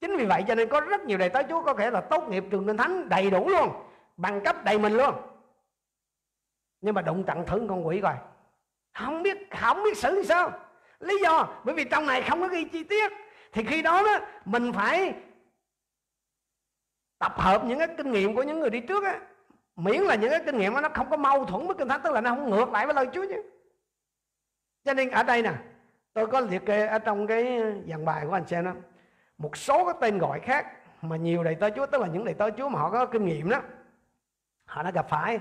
Chính vì vậy cho nên có rất nhiều đầy tớ Chúa có thể là tốt nghiệp trường kinh thánh đầy đủ luôn, bằng cấp đầy mình luôn nhưng mà đụng trận thử con quỷ coi. Không biết không biết xử sao? Lý do, bởi vì trong này không có ghi chi tiết. Thì khi đó đó, mình phải tập hợp những cái kinh nghiệm của những người đi trước á. Miễn là những cái kinh nghiệm đó nó không có mâu thuẫn với kinh thánh, tức là nó không ngược lại với lời Chúa chứ. Cho nên ở đây nè, tôi có liệt kê ở trong cái dàn bài của anh xem đó. Một số cái tên gọi khác mà nhiều đầy tớ Chúa, tức là những đầy tớ Chúa mà họ có kinh nghiệm đó, họ đã gặp phải.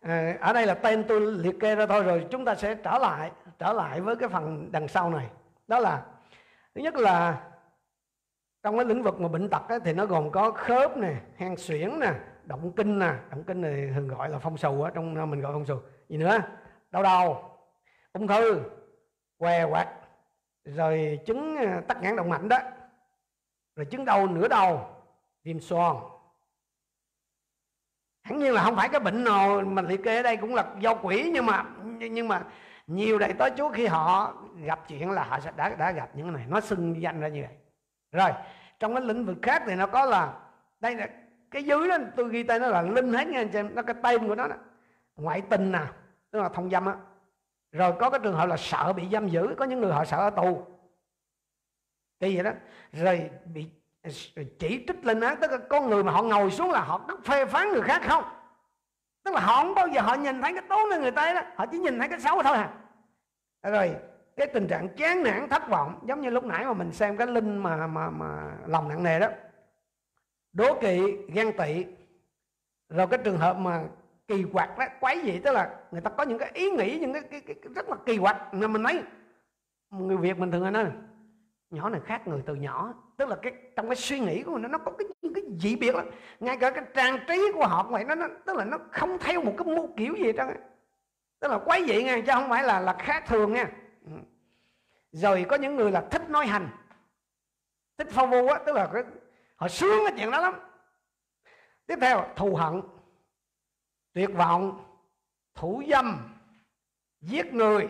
Ờ, ở đây là tên tôi liệt kê ra thôi rồi chúng ta sẽ trở lại trở lại với cái phần đằng sau này. Đó là thứ nhất là trong cái lĩnh vực mà bệnh tật ấy, thì nó gồm có khớp nè hen suyễn nè động kinh nè. Động kinh này thường gọi là phong sù á trong mình gọi phong sù gì nữa? Đau đầu ung thư què quạt rồi chứng ờ, tắc nghẽn động mạch đó. Rồi chứng đau nửa đầu viêm xoang hẳn nhiên là không phải cái bệnh nào mà liệt kê ở đây cũng là do quỷ, nhưng mà nhưng mà nhiều đại tới chúa khi họ gặp chuyện là họ sẽ đã đã gặp những cái này. Nó xưng danh ra như vậy. Rồi, trong cái lĩnh vực khác thì nó có là, đây là cái dưới đó, tôi ghi tên nó là linh hết nha anh chị em. Nó cái tên của nó đó. ngoại tình nè, tức là thông dâm á. Rồi có cái trường hợp là sợ bị giam giữ, có những người họ sợ ở tù. Cái gì đó. Rồi bị chỉ trích lên án tức là con người mà họ ngồi xuống là họ cứ phê phán người khác không? Tức là họ không bao giờ họ nhìn thấy cái tốt nơi người ta đó. Họ chỉ nhìn thấy cái xấu thôi à. Rồi cái tình trạng chán nản thất vọng giống như lúc nãy mà mình xem cái linh mà mà mà lòng nặng nề đó. Đố kỵ ghen tị. Rồi cái trường hợp mà kỳ quặc đó quái gì tức là người ta có những cái ý nghĩ những cái, cái, cái, cái rất là kỳ quặc. Mà mình thấy người việt mình thường hay nói nhỏ này khác người từ nhỏ tức là cái trong cái suy nghĩ của nó nó có cái những cái dị biệt lắm. Ngay cả cái trang trí của họ vậy nó, nó tức là nó không theo một cái mô kiểu gì đó tức là quái dị nha chứ không phải là là khác thường nha. Ừ. Rồi có những người là thích nói hành thích phong vu á tức là cái, họ sướng cái chuyện đó lắm. Tiếp theo thù hận tuyệt vọng thủ dâm giết người.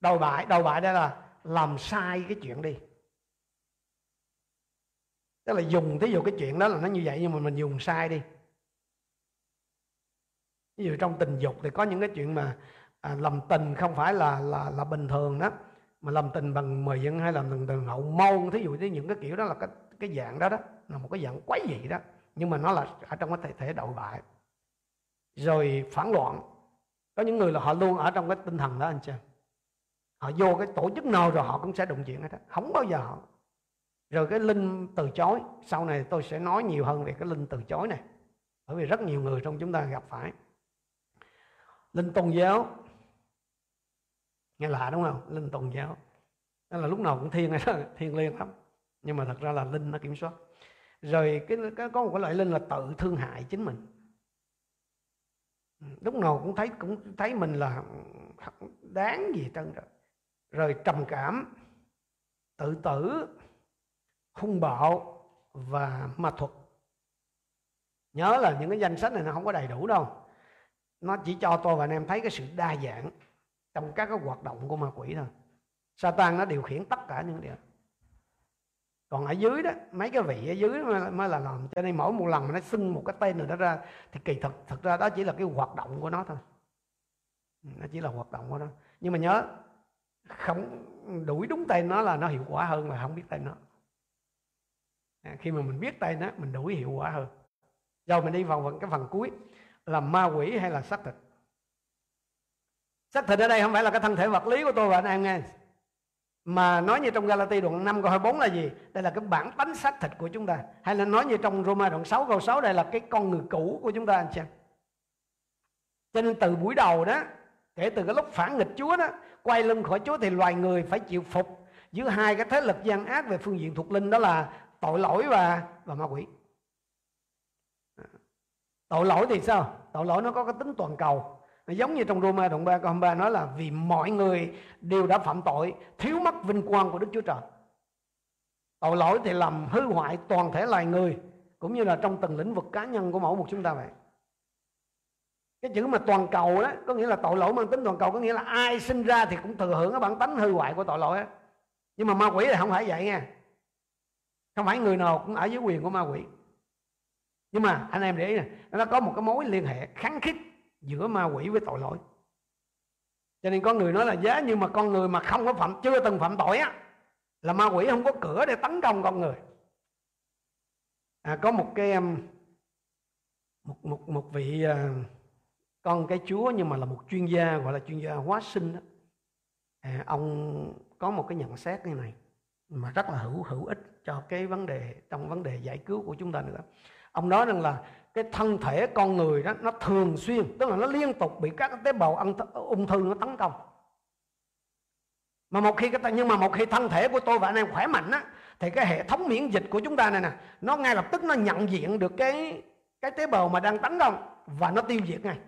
Đầu bại đầu bại đây là làm sai cái chuyện đi tức là dùng thí dụ cái chuyện đó là nó như vậy nhưng mà mình dùng sai đi. Ví dụ trong tình dục thì có những cái chuyện mà à, lầm tình không phải là là là bình thường đó mà lầm tình bằng mười dân hay làm tình bằng hậu môn thí dụ như những cái kiểu đó là cái cái dạng đó đó là một cái dạng quái dị đó nhưng mà nó là ở trong cái thể, thể đậu bại. Rồi phản loạn. Có những người là họ luôn ở trong cái tinh thần đó anh chị họ vô cái tổ chức nào rồi họ cũng sẽ đụng chuyện hết đó không bao giờ họ rồi cái linh từ chối. Sau này tôi sẽ nói nhiều hơn về cái linh từ chối này. Bởi vì rất nhiều người trong chúng ta gặp phải. Linh tôn giáo. Nghe lạ đúng không? Linh tôn giáo. Đó là lúc nào cũng thiên hay *laughs* thiên liêng lắm. Nhưng mà thật ra là linh nó kiểm soát. Rồi cái, cái có một cái loại linh là tự thương hại chính mình. Lúc nào cũng thấy cũng thấy mình là đáng gì trơn rồi rồi trầm cảm tự tử hung bạo và ma thuật. Nhớ là những cái danh sách này nó không có đầy đủ đâu. Nó chỉ cho tôi và anh em thấy cái sự đa dạng trong các cái hoạt động của ma quỷ thôi. Satan nó điều khiển tất cả những điều. Còn ở dưới đó mấy cái vị ở dưới mới, mới là làm. Cho nên mỗi một lần mà nó xưng một cái tên nào đó ra thì kỳ thực thực ra đó chỉ là cái hoạt động của nó thôi. Ừ, nó chỉ là hoạt động của nó. Nhưng mà nhớ không đuổi đúng tên nó là nó hiệu quả hơn là không biết tên nó à, khi mà mình biết tay nó mình đuổi hiệu quả hơn. Rồi mình đi vào phần cái phần cuối là ma quỷ hay là xác thịt? Xác thịt ở đây không phải là cái thân thể vật lý của tôi và anh em nghe. Mà nói như trong Galati đoạn 5 câu 24 là gì? Đây là cái bản tánh xác thịt của chúng ta. Hay là nói như trong Roma đoạn 6 câu 6 đây là cái con người cũ của chúng ta anh chị Cho nên từ buổi đầu đó, kể từ cái lúc phản nghịch Chúa đó, quay lưng khỏi Chúa thì loài người phải chịu phục. Giữa hai cái thế lực gian ác về phương diện thuộc linh đó là tội lỗi và và ma quỷ. À. Tội lỗi thì sao? Tội lỗi nó có cái tính toàn cầu nó giống như trong Roma đoạn 3 câu 23 nói là vì mọi người đều đã phạm tội, thiếu mất vinh quang của Đức Chúa Trời. Tội lỗi thì làm hư hoại toàn thể loài người, cũng như là trong từng lĩnh vực cá nhân của mỗi một chúng ta vậy. Cái chữ mà toàn cầu đó, có nghĩa là tội lỗi mang tính toàn cầu, có nghĩa là ai sinh ra thì cũng thừa hưởng cái bản tánh hư hoại của tội lỗi đó. Nhưng mà ma quỷ thì không phải vậy nha. Không phải người nào cũng ở dưới quyền của ma quỷ. Nhưng mà anh em để ý này, nó có một cái mối liên hệ kháng khích giữa ma quỷ với tội lỗi cho nên có người nói là giá nhưng mà con người mà không có phạm chưa từng phạm tội á là ma quỷ không có cửa để tấn công con người à, có một cái một một một vị à, con cái chúa nhưng mà là một chuyên gia gọi là chuyên gia hóa sinh đó. À, ông có một cái nhận xét như này mà rất là hữu hữu ích cho cái vấn đề, trong vấn đề giải cứu của chúng ta nữa. Ông nói rằng là cái thân thể con người đó, nó thường xuyên, tức là nó liên tục bị các tế bào ung thư nó tấn công. Mà một khi cái nhưng mà một khi thân thể của tôi và anh em khỏe mạnh á, thì cái hệ thống miễn dịch của chúng ta này nè, nó ngay lập tức nó nhận diện được cái cái tế bào mà đang tấn công và nó tiêu diệt ngay.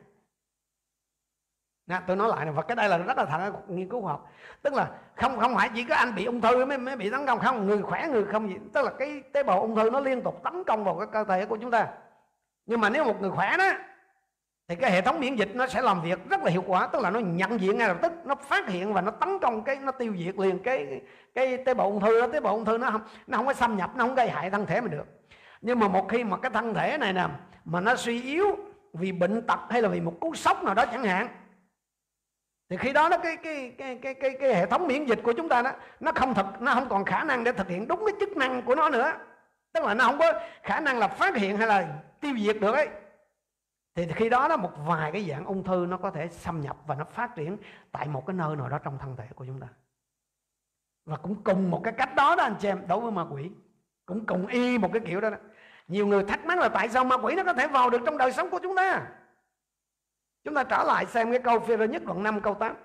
Nè, tôi nói lại này và cái đây là rất là thật nghiên cứu khoa học. Tức là không không phải chỉ có anh bị ung thư mới, mới bị tấn công không người khỏe người không gì. Tức là cái tế bào ung thư nó liên tục tấn công vào cái cơ thể của chúng ta. Nhưng mà nếu một người khỏe đó thì cái hệ thống miễn dịch nó sẽ làm việc rất là hiệu quả tức là nó nhận diện ngay lập tức nó phát hiện và nó tấn công cái nó tiêu diệt liền cái cái tế bào ung thư đó. Tế bào ung thư nó không nó không có xâm nhập nó không gây hại thân thể mình được. Nhưng mà một khi mà cái thân thể này nè mà nó suy yếu vì bệnh tật hay là vì một cú sốc nào đó chẳng hạn thì khi đó nó cái cái cái cái cái cái hệ thống miễn dịch của chúng ta đó nó không thực nó không còn khả năng để thực hiện đúng cái chức năng của nó nữa. Tức là nó không có khả năng là phát hiện hay là tiêu diệt được ấy. Thì khi đó nó một vài cái dạng ung thư nó có thể xâm nhập và nó phát triển tại một cái nơi nào đó trong thân thể của chúng ta. Và cũng cùng một cái cách đó đó anh chị em đối với ma quỷ. Cũng cùng y một cái kiểu đó, đó. Nhiều người thắc mắc là tại sao ma quỷ nó có thể vào được trong đời sống của chúng ta? Chúng ta trở lại xem cái câu phê nhất đoạn 5 câu 8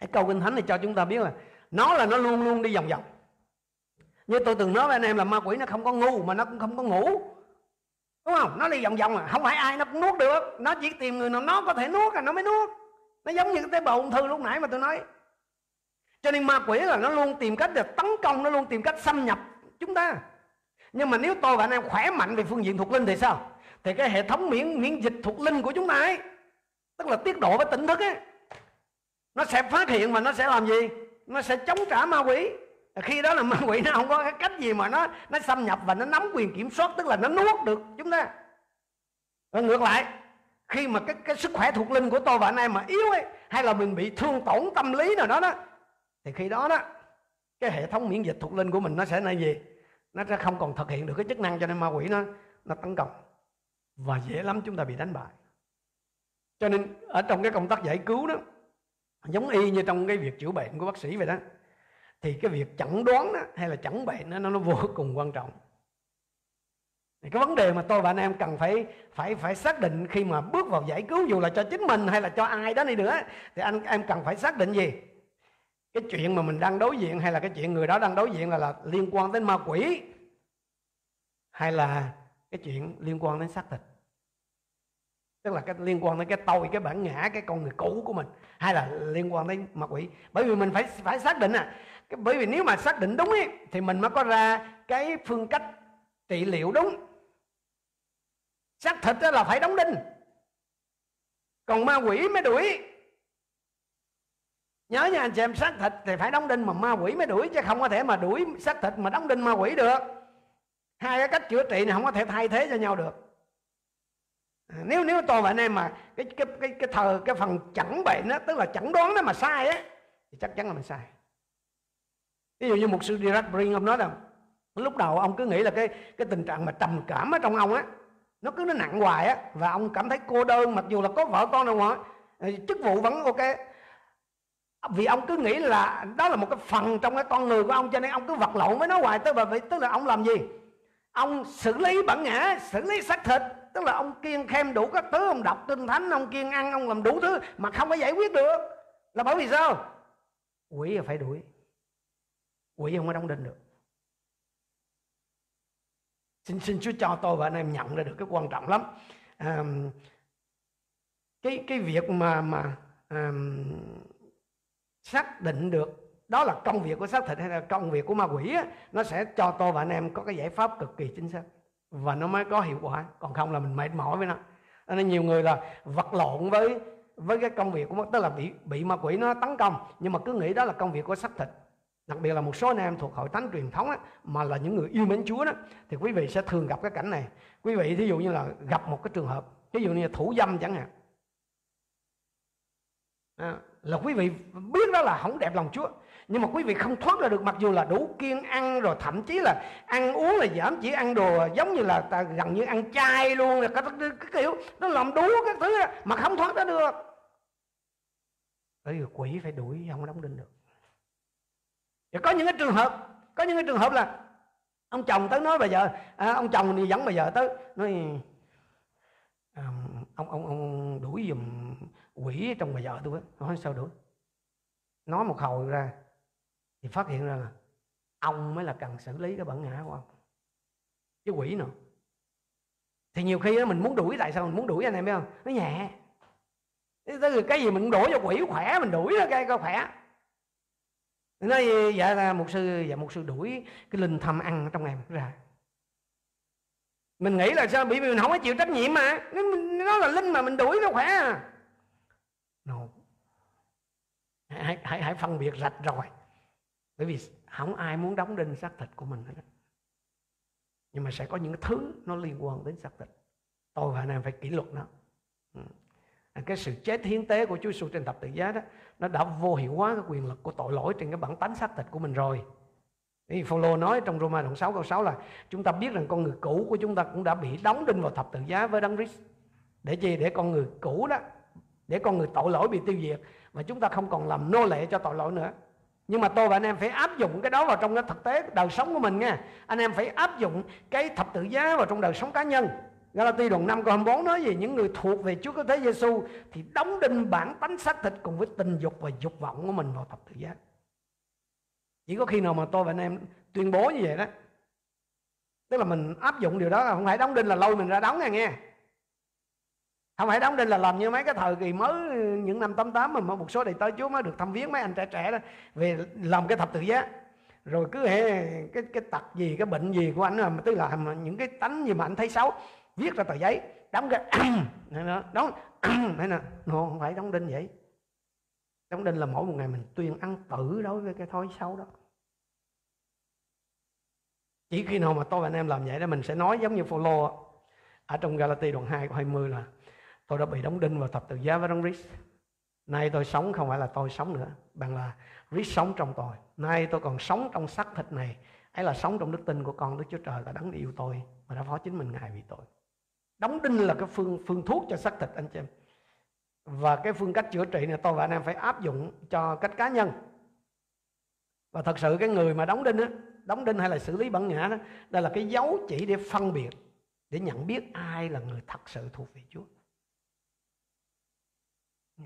cái câu kinh thánh này cho chúng ta biết là nó là nó luôn luôn đi vòng vòng. Như tôi từng nói với anh em là ma quỷ nó không có ngu mà nó cũng không có ngủ. Đúng không? Nó đi vòng vòng à? Không phải ai nó cũng nuốt được. Nó chỉ tìm người nào nó có thể nuốt là nó mới nuốt. Nó giống như cái tế bào ung thư lúc nãy mà tôi nói. Cho nên ma quỷ là nó luôn tìm cách để tấn công, nó luôn tìm cách xâm nhập chúng ta nhưng mà nếu tôi và anh em khỏe mạnh về phương diện thuộc linh thì sao? Thì cái hệ thống miễn miễn dịch thuộc linh của chúng ta ấy, tức là tiết độ với tỉnh thức ấy, nó sẽ phát hiện và nó sẽ làm gì? Nó sẽ chống trả ma quỷ. Khi đó là ma *laughs* quỷ nó không có cái cách gì mà nó nó xâm nhập và nó nắm quyền kiểm soát, tức là nó nuốt được chúng ta. Và ngược lại, khi mà cái cái sức khỏe thuộc linh của tôi và anh em mà yếu ấy, hay là mình bị thương tổn tâm lý nào đó đó, thì khi đó đó, cái hệ thống miễn dịch thuộc linh của mình nó sẽ là gì? Nó sẽ không còn thực hiện được cái chức năng cho nên ma quỷ nó nó tấn công. Và dễ lắm chúng ta bị đánh bại. Cho nên ở trong cái công tác giải cứu đó giống y như trong cái việc chữa bệnh của bác sĩ vậy đó thì cái việc chẩn đoán đó, hay là chẩn bệnh đó, nó nó vô *laughs* cùng quan trọng. Thì cái vấn đề mà tôi và anh em cần phải phải phải xác định khi mà bước vào giải cứu dù là cho chính mình hay là cho ai đó đi nữa thì anh em cần phải xác định gì? Cái chuyện mà mình đang đối diện hay là cái chuyện người đó đang đối diện là, là liên quan đến ma quỷ? Hay là cái chuyện liên quan đến xác thịt? Tức là cái liên quan đến cái tôi cái bản ngã cái con người cũ của mình. Hay là liên quan đến ma quỷ? Bởi vì mình phải phải xác định à. Bởi vì nếu mà xác định đúng ấy, thì mình mới có ra cái phương cách trị liệu đúng. Xác thịt đó là phải đóng đinh. Còn ma quỷ mới đuổi nhớ nha anh chị em xác thịt thì phải đóng đinh mà ma quỷ mới đuổi chứ không có thể mà đuổi xác thịt mà đóng đinh ma quỷ được. Hai cái cách chữa trị này không có thể thay thế cho nhau được. À, nếu nếu tôi và anh em mà cái cái cái cái thờ cái phần chẩn bệnh đó tức là chẩn đoán đó mà sai á thì chắc chắn là mình sai. Ví dụ như một sư Dirac Brin ông nói rằng lúc đầu ông cứ nghĩ là cái cái tình trạng mà trầm cảm ở trong ông á nó cứ nó nặng hoài á và ông cảm thấy cô đơn mặc dù là có vợ con đâu mà ờ, chức vụ vẫn ok vì ông cứ nghĩ là đó là một cái phần trong cái con người của ông cho nên ông cứ vật lộn với nó hoài. Tức là tức là ông làm gì? Ông xử lý bản ngã xử lý xác thịt. Tức là ông kiêng khem đủ các thứ ông đọc kinh thánh ông kiêng ăn ông làm đủ thứ mà không có giải quyết được. Là bởi vì sao? Quỷ là phải đuổi. Quỷ không có đóng đinh được. Xin xin Chúa cho tôi và anh em nhận ra được cái quan trọng lắm. À, cái cái việc mà mà à, xác định được đó là công việc của xác thịt hay là công việc của ma quỷ á, nó sẽ cho tôi và anh em có cái giải pháp cực kỳ chính xác và nó mới có hiệu quả. Còn không là mình mệt mỏi với nó. Nên nhiều người là vật lộn với với cái công việc của tức là bị bị ma quỷ nó tấn công. Nhưng mà cứ nghĩ đó là công việc của xác thịt. Đặc biệt là một số anh em thuộc hội thánh truyền thống á, mà là những người yêu mến Chúa đó thì quý vị sẽ thường gặp cái cảnh này. Quý vị thí dụ như là gặp một cái trường hợp ví dụ như là thủ dâm chẳng hạn. À, là quý vị biết đó là không đẹp lòng Chúa. Nhưng mà quý vị không thoát ra được mặc dù là đủ kiêng ăn rồi thậm chí là ăn uống là giảm chỉ ăn đồ giống như là ta, gần như ăn chay luôn là cái, cái, cái kiểu nó làm đú các thứ mà không thoát ra được. Bởi vì quỷ phải đuổi không đóng đinh được. Và có những cái trường hợp có những cái trường hợp là ông chồng tới nói bà vợ à, ông chồng thì dẫn bà vợ tới nói à, ông ông ông đuổi giùm quỷ trong bà vợ tôi nói sao đuổi nói một hồi ra, thì phát hiện ra là ông mới là cần xử lý cái bản ngã của ông. Chứ quỷ nữa thì nhiều khi mình muốn đuổi tại sao mình muốn đuổi anh em biết không? Nó nhẹ. Cái gì mình đuổi cho quỷ khỏe, mình đuổi nó cái khỏe. Nói dạ là một sư dạ một sư đuổi cái linh thầm ăn trong em. Ra. Mình nghĩ là sao? Bị vì mình không có chịu trách nhiệm mà. Nó là linh mà mình đuổi nó khỏe à no hãy, hãy, hãy phân biệt rạch rồi. Bởi vì không ai muốn đóng đinh xác thịt của mình hết nhưng mà sẽ có những thứ nó liên quan đến xác thịt. Tôi và anh em phải kỷ luật nó. Ừ. Cái sự chết hiến tế của Chúa Giêsu trên thập tự giá đó nó đã vô hiệu hóa cái quyền lực của tội lỗi trên cái bản tánh xác thịt của mình rồi. Thì Phaolô nói trong Roma đoạn 6 câu 6 là chúng ta biết rằng con người cũ của chúng ta cũng đã bị đóng đinh vào thập tự giá với đấng Christ. Để chi? Để con người cũ đó, để con người tội lỗi bị tiêu diệt mà chúng ta không còn làm nô lệ cho tội lỗi nữa. Nhưng mà tôi và anh em phải áp dụng cái đó vào trong cái thực tế đời sống của mình nha. Anh em phải áp dụng cái thập tự giá vào trong đời sống cá nhân. Galati đoạn 5 câu 24 nói gì những người thuộc về Chúa Cứu Thế Giêsu thì đóng đinh bản tánh xác thịt cùng với tình dục và dục vọng của mình vào thập tự giá. Chỉ có khi nào mà tôi và anh em tuyên bố như vậy đó. Tức là mình áp dụng điều đó là không phải đóng đinh là lôi mình ra đóng này nghe. Không phải đóng đinh là làm như mấy cái thời kỳ mới những năm 88 mà một số đầy tới Chúa mới được thăm viếng mấy anh trẻ trẻ đó về làm cái thập tự giá. Rồi cứ hề cái cái tật gì cái bệnh gì của anh mà tức là những cái tánh gì mà anh thấy xấu viết ra tờ giấy đóng cái *clears throat* đóng *clears throat* này nè. No, không phải đóng đinh vậy. Đóng đinh là mỗi một ngày mình tuyên ăn tử đối với cái thói xấu đó. Chỉ khi nào mà tôi và anh em làm vậy đó mình sẽ nói giống như Phaolô ở trong Galati đoạn 2 câu 20 là tôi đã bị đóng đinh vào thập tự giá với đấng Christ. Nay tôi sống không phải là tôi sống nữa, bằng là Christ sống trong tôi. Nay tôi còn sống trong xác thịt này. Ấy là sống trong đức tin của con Đức Chúa Trời là đấng yêu tôi, mà đã phó chính mình ngài vì tôi. Đóng đinh là cái phương phương thuốc cho xác thịt, anh chị em. Và cái phương cách chữa trị này tôi và anh em phải áp dụng cho cách cá nhân. Và thật sự cái người mà đóng đinh á, đóng đinh hay là xử lý bản ngã đó, đây là cái dấu chỉ để phân biệt, để nhận biết ai là người thật sự thuộc về Chúa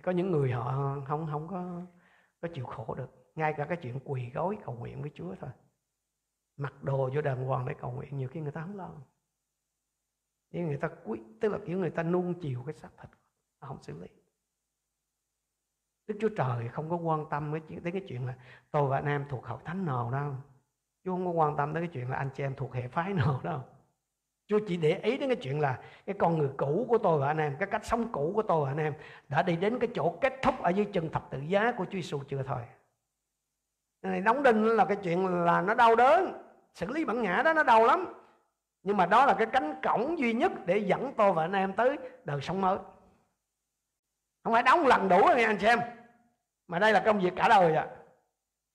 có những người họ không không có có chịu khổ được ngay cả cái chuyện quỳ gối cầu nguyện với Chúa thôi mặc đồ vô đàng hoàng để cầu nguyện nhiều khi người ta không lo nhưng người ta quý tức là kiểu người ta nuông chiều cái xác thịt không xử lý Đức Chúa Trời không có quan tâm đến cái, cái chuyện là tôi và anh em thuộc hội thánh nào đâu. Chúa không có quan tâm đến cái chuyện là anh chị em thuộc hệ phái nào đâu. Chúa chỉ để ý đến cái chuyện là cái con người cũ của tôi và anh em, cái cách sống cũ của tôi và anh em đã đi đến cái chỗ kết thúc ở dưới chân thập tự giá của Chúa Giêsu chưa thôi. Này đóng đinh là cái chuyện là nó đau đớn, xử lý bản ngã đó nó đau lắm. Nhưng mà đó là cái cánh cổng duy nhất để dẫn tôi và anh em tới đời sống mới. Không phải đóng lần đủ rồi anh xem. em mà đây là công việc cả đời à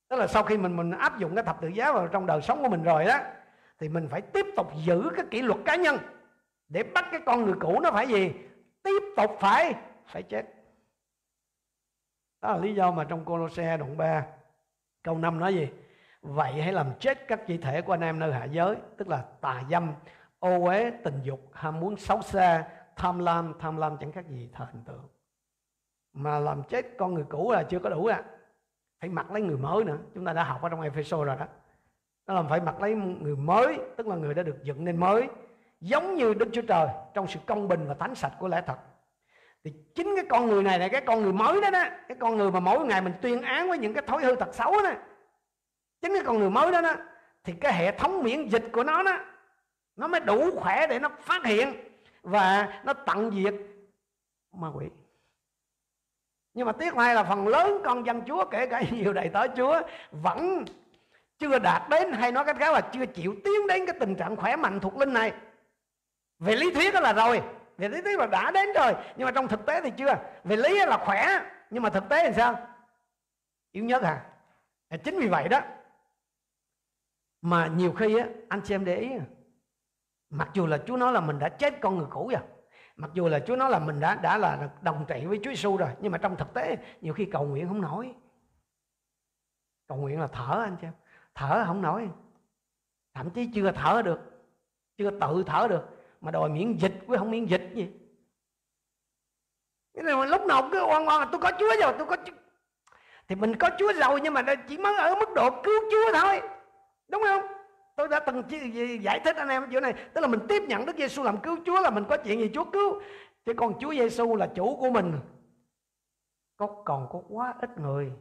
tức là sau khi mình mình áp dụng cái thập tự giá vào trong đời sống của mình rồi đó thì mình phải tiếp tục giữ cái kỷ luật cá nhân. Để bắt cái con người cũ nó phải gì? Tiếp tục phải phải chết. Đó là lý do mà trong Colosse đoạn 3 câu 5 nói gì? Vậy hãy làm chết các chi thể của anh em nơi hạ giới, tức là tà dâm, ô uế, tình dục, ham muốn xấu xa, tham lam tham lam chẳng khác gì thờ hình tượng. Mà làm chết con người cũ là chưa có đủ à. Phải mặc lấy người mới nữa. Chúng ta đã học ở trong Ephesos rồi đó nó làm phải mặc lấy người mới, tức là người đã được dựng nên mới, giống như Đức Chúa Trời trong sự công bình và thánh sạch của lẽ thật. Thì chính cái con người này là cái con người mới đó đó, cái con người mà mỗi ngày mình tuyên án với những cái thói hư tật xấu đó. Chính cái con người mới đó đó, thì cái hệ thống miễn dịch của nó đó, nó mới đủ khỏe để nó phát hiện và nó tận diệt ma quỷ. Nhưng mà tiếc thay là phần lớn con dân Chúa, kể cả *laughs* nhiều đầy tớ Chúa, vẫn chưa đạt đến hay nói cách khác là chưa chịu tiến đến cái tình trạng khỏe mạnh thuộc linh này. Về lý thuyết đó là rồi. Về lý thuyết là đã đến rồi. Nhưng mà trong thực tế thì chưa. Về lý là khỏe. Nhưng mà thực tế thì sao? Yếu nhất à? Chính vì vậy đó. Mà nhiều khi á, anh chị em để ý à, mặc dù là Chúa nói là mình đã chết con người cũ rồi, mặc dù là Chúa nói là mình đã đã là đồng trị với Chúa Giêsu rồi, nhưng mà trong thực tế nhiều khi cầu nguyện không nổi. Cầu nguyện là thở anh chị thở không nổi. Thậm chí chưa thở được, chưa tự thở được, mà đòi miễn dịch với không miễn dịch gì. Cái này lúc nào cứ oan oan là tôi có Chúa rồi, tôi có Chúa. thì mình có Chúa rồi nhưng mà chỉ mới ở mức độ cứu Chúa thôi. Đúng không? Tôi đã từng giải thích anh em chỗ này. Tức là mình tiếp nhận Đức Giêsu làm cứu Chúa là mình có chuyện gì Chúa cứu. Chứ còn Chúa Giêsu là chủ của mình. Có còn có quá ít người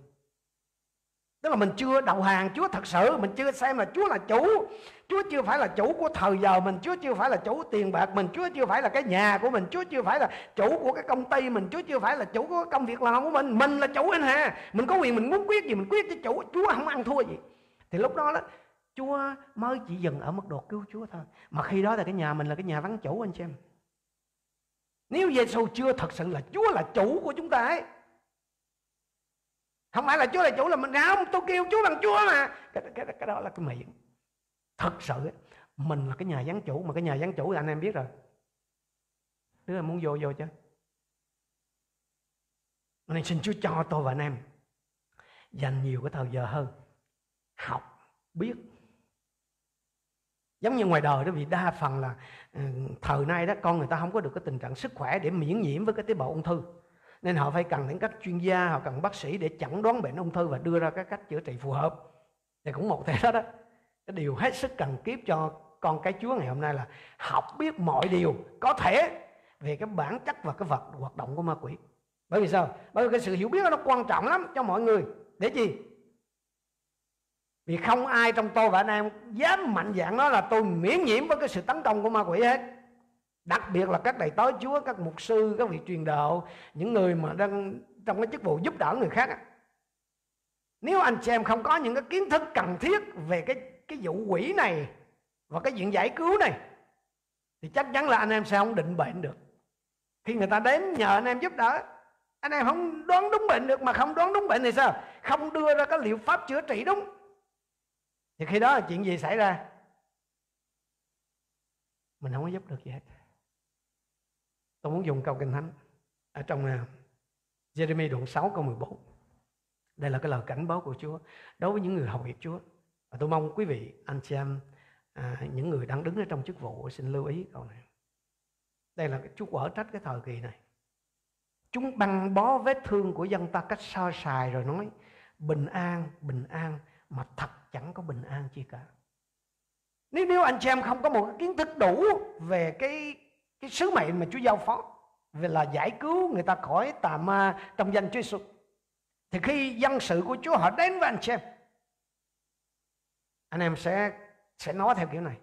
tức là mình chưa đầu hàng, Chúa thật sự, mình chưa xem là Chúa là chủ. Chúa chưa phải là chủ của thời giờ mình, Chúa chưa phải là chủ tiền bạc mình, Chúa chưa phải là cái nhà của mình, Chúa chưa phải là chủ của cái công ty mình, Chúa chưa phải là chủ của công việc làm của mình. Mình là chủ anh hà. Mình có quyền, mình muốn quyết gì, mình quyết cho chủ. Chúa không ăn thua gì. Thì lúc đó đó, Chúa mới chỉ dừng ở mức độ cứu Chúa thôi. Mà khi đó là cái nhà mình là cái nhà vắng chủ, anh xem nếu giê xu chưa thật sự là Chúa là chủ của chúng ta ấy. Không phải là Chúa là chủ là mình không, tôi kêu Chúa bằng Chúa mà. Cái, cái, cái đó là cái miệng. Thật sự mình là cái nhà gián chủ mà cái nhà gián chủ là anh em biết rồi. Đứa muốn vô vô chứ. Nên xin Chúa cho tôi và anh em dành nhiều cái thời giờ hơn học biết giống như ngoài đời đó vì đa phần là ừ, thời nay đó con người ta không có được cái tình trạng sức khỏe để miễn nhiễm với cái tế bào ung thư nên họ phải cần những các chuyên gia, họ cần bác sĩ để chẩn đoán bệnh ung thư và đưa ra các cách chữa trị phù hợp. Thì cũng một thế đó đó. Cái điều hết sức cần kiếp cho con cái chúa ngày hôm nay là học biết mọi điều có thể về cái bản chất và cái vật, hoạt động của ma quỷ. Bởi vì sao? Bởi vì cái sự hiểu biết đó nó quan trọng lắm cho mọi người. Để gì vì không ai trong tôi và anh em dám mạnh dạng nói là tôi miễn nhiễm với cái sự tấn công của ma quỷ hết đặc biệt là các đầy tớ chúa, các mục sư, các vị truyền đạo, những người mà đang trong cái chức vụ giúp đỡ người khác nếu anh chị em không có những cái kiến thức cần thiết về cái cái vụ quỷ này và cái chuyện giải cứu này, thì chắc chắn là anh em sẽ không định bệnh được. Khi người ta đến nhờ anh em giúp đỡ, anh em không đoán đúng bệnh được, mà không đoán đúng bệnh thì sao? Không đưa ra cái liệu pháp chữa trị đúng. Thì khi đó là chuyện gì xảy ra? Mình không có giúp được gì hết tôi muốn dùng câu kinh thánh ở trong à, Jeremy đoạn 6 câu 14 đây là cái lời cảnh báo của Chúa đối với những người hầu việc Chúa. Và tôi mong quý vị anh chị em à, những người đang đứng ở trong chức vụ xin lưu ý câu này. Đây là Chúa quở trách cái thời kỳ này. Chúng băng bó vết thương của dân ta cách so sài rồi nói bình an bình an mà thật chẳng có bình an chi cả. Nếu nếu anh chị em không có một cái kiến thức đủ về cái cái sứ mệnh mà Chúa giao phó về là giải cứu người ta khỏi tà ma trong danh Chúa Jesus. Thì khi dân sự của Chúa họ đến với anh chị em, anh em sẽ sẽ nói theo kiểu này.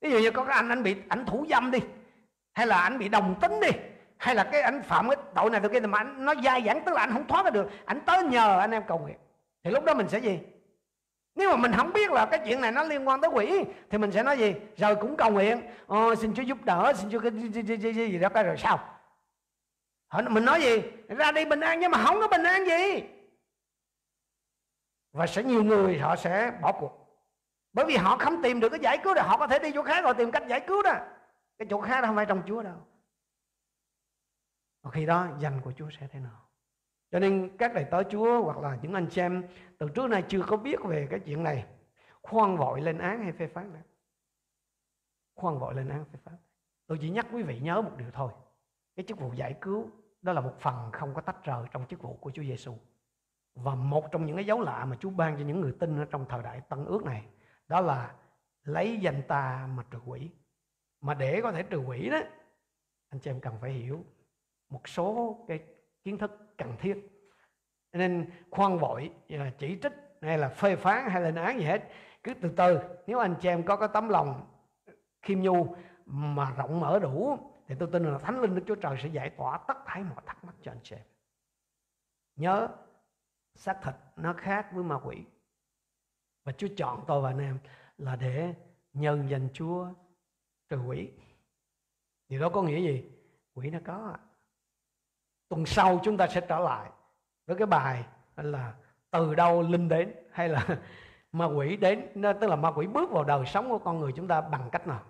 Ví dụ như có cái anh anh bị ảnh thủ dâm đi, hay là anh bị đồng tính đi, hay là cái anh phạm cái tội này tội kia mà anh nó dai dẳng, tức là anh không thoát ra được. Anh tới nhờ anh em cầu nguyện. Thì lúc đó mình sẽ gì? Nếu mà mình không biết là cái chuyện này nó liên quan tới quỷ thì mình sẽ nói gì? Rồi cũng cầu nguyện. Ờ, xin chúa giúp đỡ xin chúa cái gì, gì, gì, gì đó cái rồi sao? Mình nói gì? Ra đi bình an nhưng mà không có bình an gì. Và sẽ nhiều người họ sẽ bỏ cuộc. Bởi vì họ không tìm được cái giải cứu rồi họ có thể đi chỗ khác rồi tìm cách giải cứu đó. Cái chỗ khác đó không phải trong chúa đâu. Và khi đó danh của chúa sẽ thế nào? Cho nên các đầy tớ chúa hoặc là những anh chị em từ trước nay chưa có biết về cái chuyện này khoan vội lên án hay phê phán nữa, khoan vội lên án phê phán. Tôi chỉ nhắc quý vị nhớ một điều thôi. Cái chức vụ giải cứu đó là một phần không có tách rời trong chức vụ của Chúa Giêsu và một trong những cái dấu lạ mà Chúa ban cho những người tin ở trong thời đại Tân ước này đó là lấy danh ta mà trừ quỷ. Mà để có thể trừ quỷ đó anh chị em cần phải hiểu một số cái kiến thức cần thiết. Nên khoan vội à, chỉ trích hay là phê phán hay lên án gì hết, cứ từ từ. Nếu anh chị em có cái tấm lòng khiêm nhu mà rộng mở đủ, thì tôi tin là thánh linh đức chúa trời sẽ giải tỏa tất thảy mọi thắc mắc cho anh chị em. Nhớ, xác thịt nó khác với ma quỷ. Và chúa chọn tôi và anh em là để nhân danh chúa trừ quỷ. Điều đó có nghĩa gì? Quỷ nó có tuần sau chúng ta sẽ trở lại với cái bài là từ đâu linh đến? hay là *laughs* ma quỷ đến? Tức là ma quỷ bước vào đời sống của con người chúng ta bằng cách nào?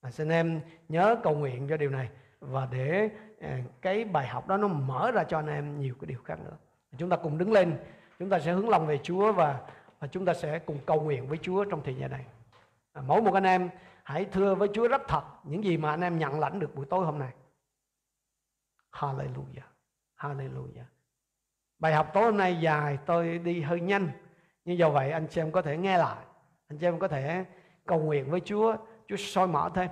À, xin em nhớ cầu nguyện cho điều này và để à, cái bài học đó nó mở ra cho anh em nhiều cái điều khác nữa. Chúng ta cùng đứng lên chúng ta sẽ hướng lòng về Chúa và và chúng ta sẽ cùng cầu nguyện với Chúa trong thời gian này. À, mỗi một anh em hãy thưa với Chúa rất thật những gì mà anh em nhận lãnh được buổi tối hôm nay. Hallelujah. Hallelujah. Bài học tối hôm nay dài tôi đi hơi nhanh. Nhưng do vậy anh chị em có thể nghe lại. Anh chị em có thể cầu nguyện với Chúa. Chúa soi mở thêm.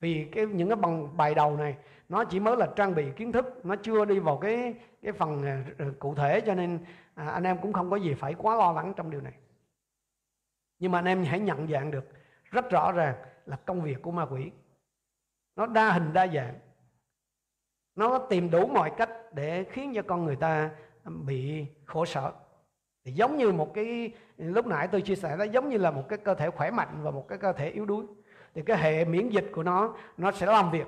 Vì cái những cái bằng bài đầu này Nó chỉ mới là trang bị kiến thức. Nó chưa đi vào cái cái phần à, cụ thể Cho nên à, anh em cũng không có gì phải quá lo lắng trong điều này. Nhưng mà anh em hãy nhận dạng được Rất rõ ràng là công việc của ma quỷ. Nó đa hình đa dạng nó tìm đủ mọi cách để khiến cho con người ta bị khổ sở. Thì giống như một cái lúc nãy tôi chia sẻ nó giống như là một cái cơ thể khỏe mạnh và một cái cơ thể yếu đuối. Thì cái hệ miễn dịch của nó nó sẽ làm việc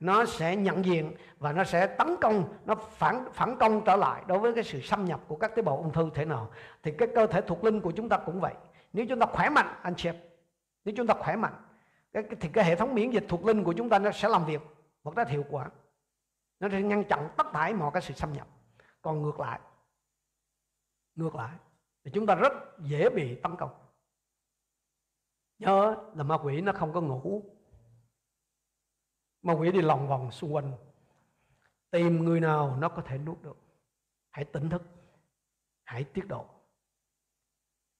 nó sẽ nhận diện và nó sẽ tấn công nó phản phản công trở lại đối với cái sự xâm nhập của các tế bào ung thư thế nào. Thì cái cơ thể thuộc linh của chúng ta cũng vậy. Nếu chúng ta khỏe mạnh anh chị nếu chúng ta khỏe mạnh cái, thì cái hệ thống miễn dịch thuộc linh của chúng ta nó sẽ làm việc một cách hiệu quả nó sẽ ngăn chặn tất thải mọi cái sự xâm nhập. Còn ngược lại ngược lại, thì chúng ta rất dễ bị tấn công. Nhớ là ma quỷ nó không có ngủ. Ma quỷ đi lòng vòng xung quanh. Tìm người nào nó có thể nuốt được. Hãy tỉnh thức. Hãy tiết độ.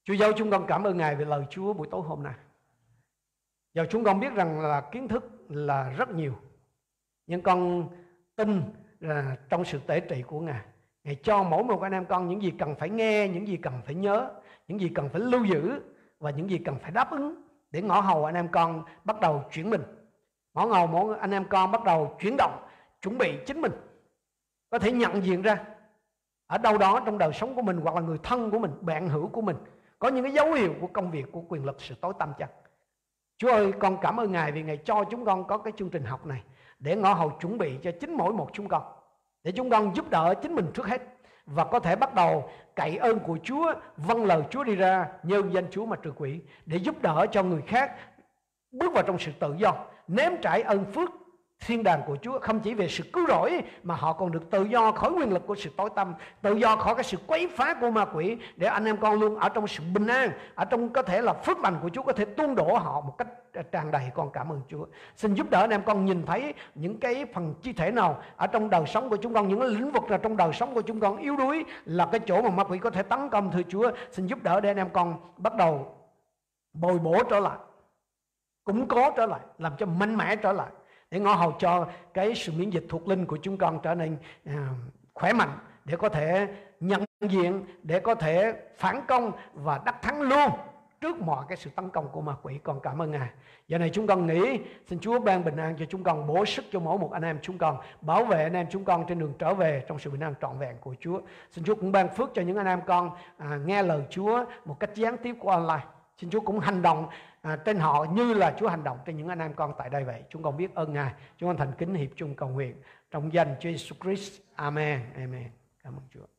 Chúa giáo chúng con cảm ơn Ngài về lời Chúa buổi tối hôm nay. Giờ chúng con biết rằng là kiến thức là rất nhiều. Nhưng con tin là trong sự tế trị của Ngài. Ngài cho mỗi một anh em con những gì cần phải nghe, những gì cần phải nhớ, những gì cần phải lưu giữ và những gì cần phải đáp ứng để ngõ hầu anh em con bắt đầu chuyển mình. Ngõ hầu mỗi anh em con bắt đầu chuyển động, chuẩn bị chính mình. Có thể nhận diện ra ở đâu đó trong đời sống của mình hoặc là người thân của mình, bạn hữu của mình có những cái dấu hiệu của công việc của quyền lực sự tối tăm chăng. Chúa ơi, con cảm ơn Ngài vì Ngài cho chúng con có cái chương trình học này để ngõ hầu chuẩn bị cho chính mỗi một chúng con để chúng con giúp đỡ chính mình trước hết và có thể bắt đầu cậy ơn của Chúa, vâng lời Chúa đi ra, nhân danh Chúa mà trừ quỷ để giúp đỡ cho người khác bước vào trong sự tự do, nếm trải ơn phước thiên đàng của Chúa không chỉ về sự cứu rỗi mà họ còn được tự do khỏi quyền lực của sự tối tâm, tự do khỏi cái sự quấy phá của ma quỷ để anh em con luôn ở trong sự bình an, ở trong có thể là phước lành của Chúa có thể tuôn đổ họ một cách tràn đầy con cảm ơn Chúa. Xin giúp đỡ anh em con nhìn thấy những cái phần chi thể nào ở trong đời sống của chúng con, những lĩnh vực nào trong đời sống của chúng con yếu đuối là cái chỗ mà ma quỷ có thể tấn công thưa Chúa. Xin giúp đỡ để anh em con bắt đầu bồi bổ trở lại, củng cố trở lại, làm cho mạnh mẽ trở lại để ngõ hầu cho cái sự miễn dịch thuộc linh của chúng con trở nên à, khỏe mạnh để có thể nhận diện để có thể phản công và đắc thắng luôn trước mọi cái sự tấn công của ma quỷ con cảm ơn ngài giờ này chúng con nghĩ xin chúa ban bình an cho chúng con bổ sức cho mỗi một anh em chúng con bảo vệ anh em chúng con trên đường trở về trong sự bình an trọn vẹn của chúa xin chúa cũng ban phước cho những anh em con à, nghe lời chúa một cách gián tiếp qua online xin chúa cũng hành động à, trên họ như là Chúa hành động trên những anh em con tại đây vậy. Chúng con biết ơn Ngài. Chúng con thành kính hiệp chung cầu nguyện trong danh Chúa Jesus Christ. Amen. Amen. Cảm ơn Chúa.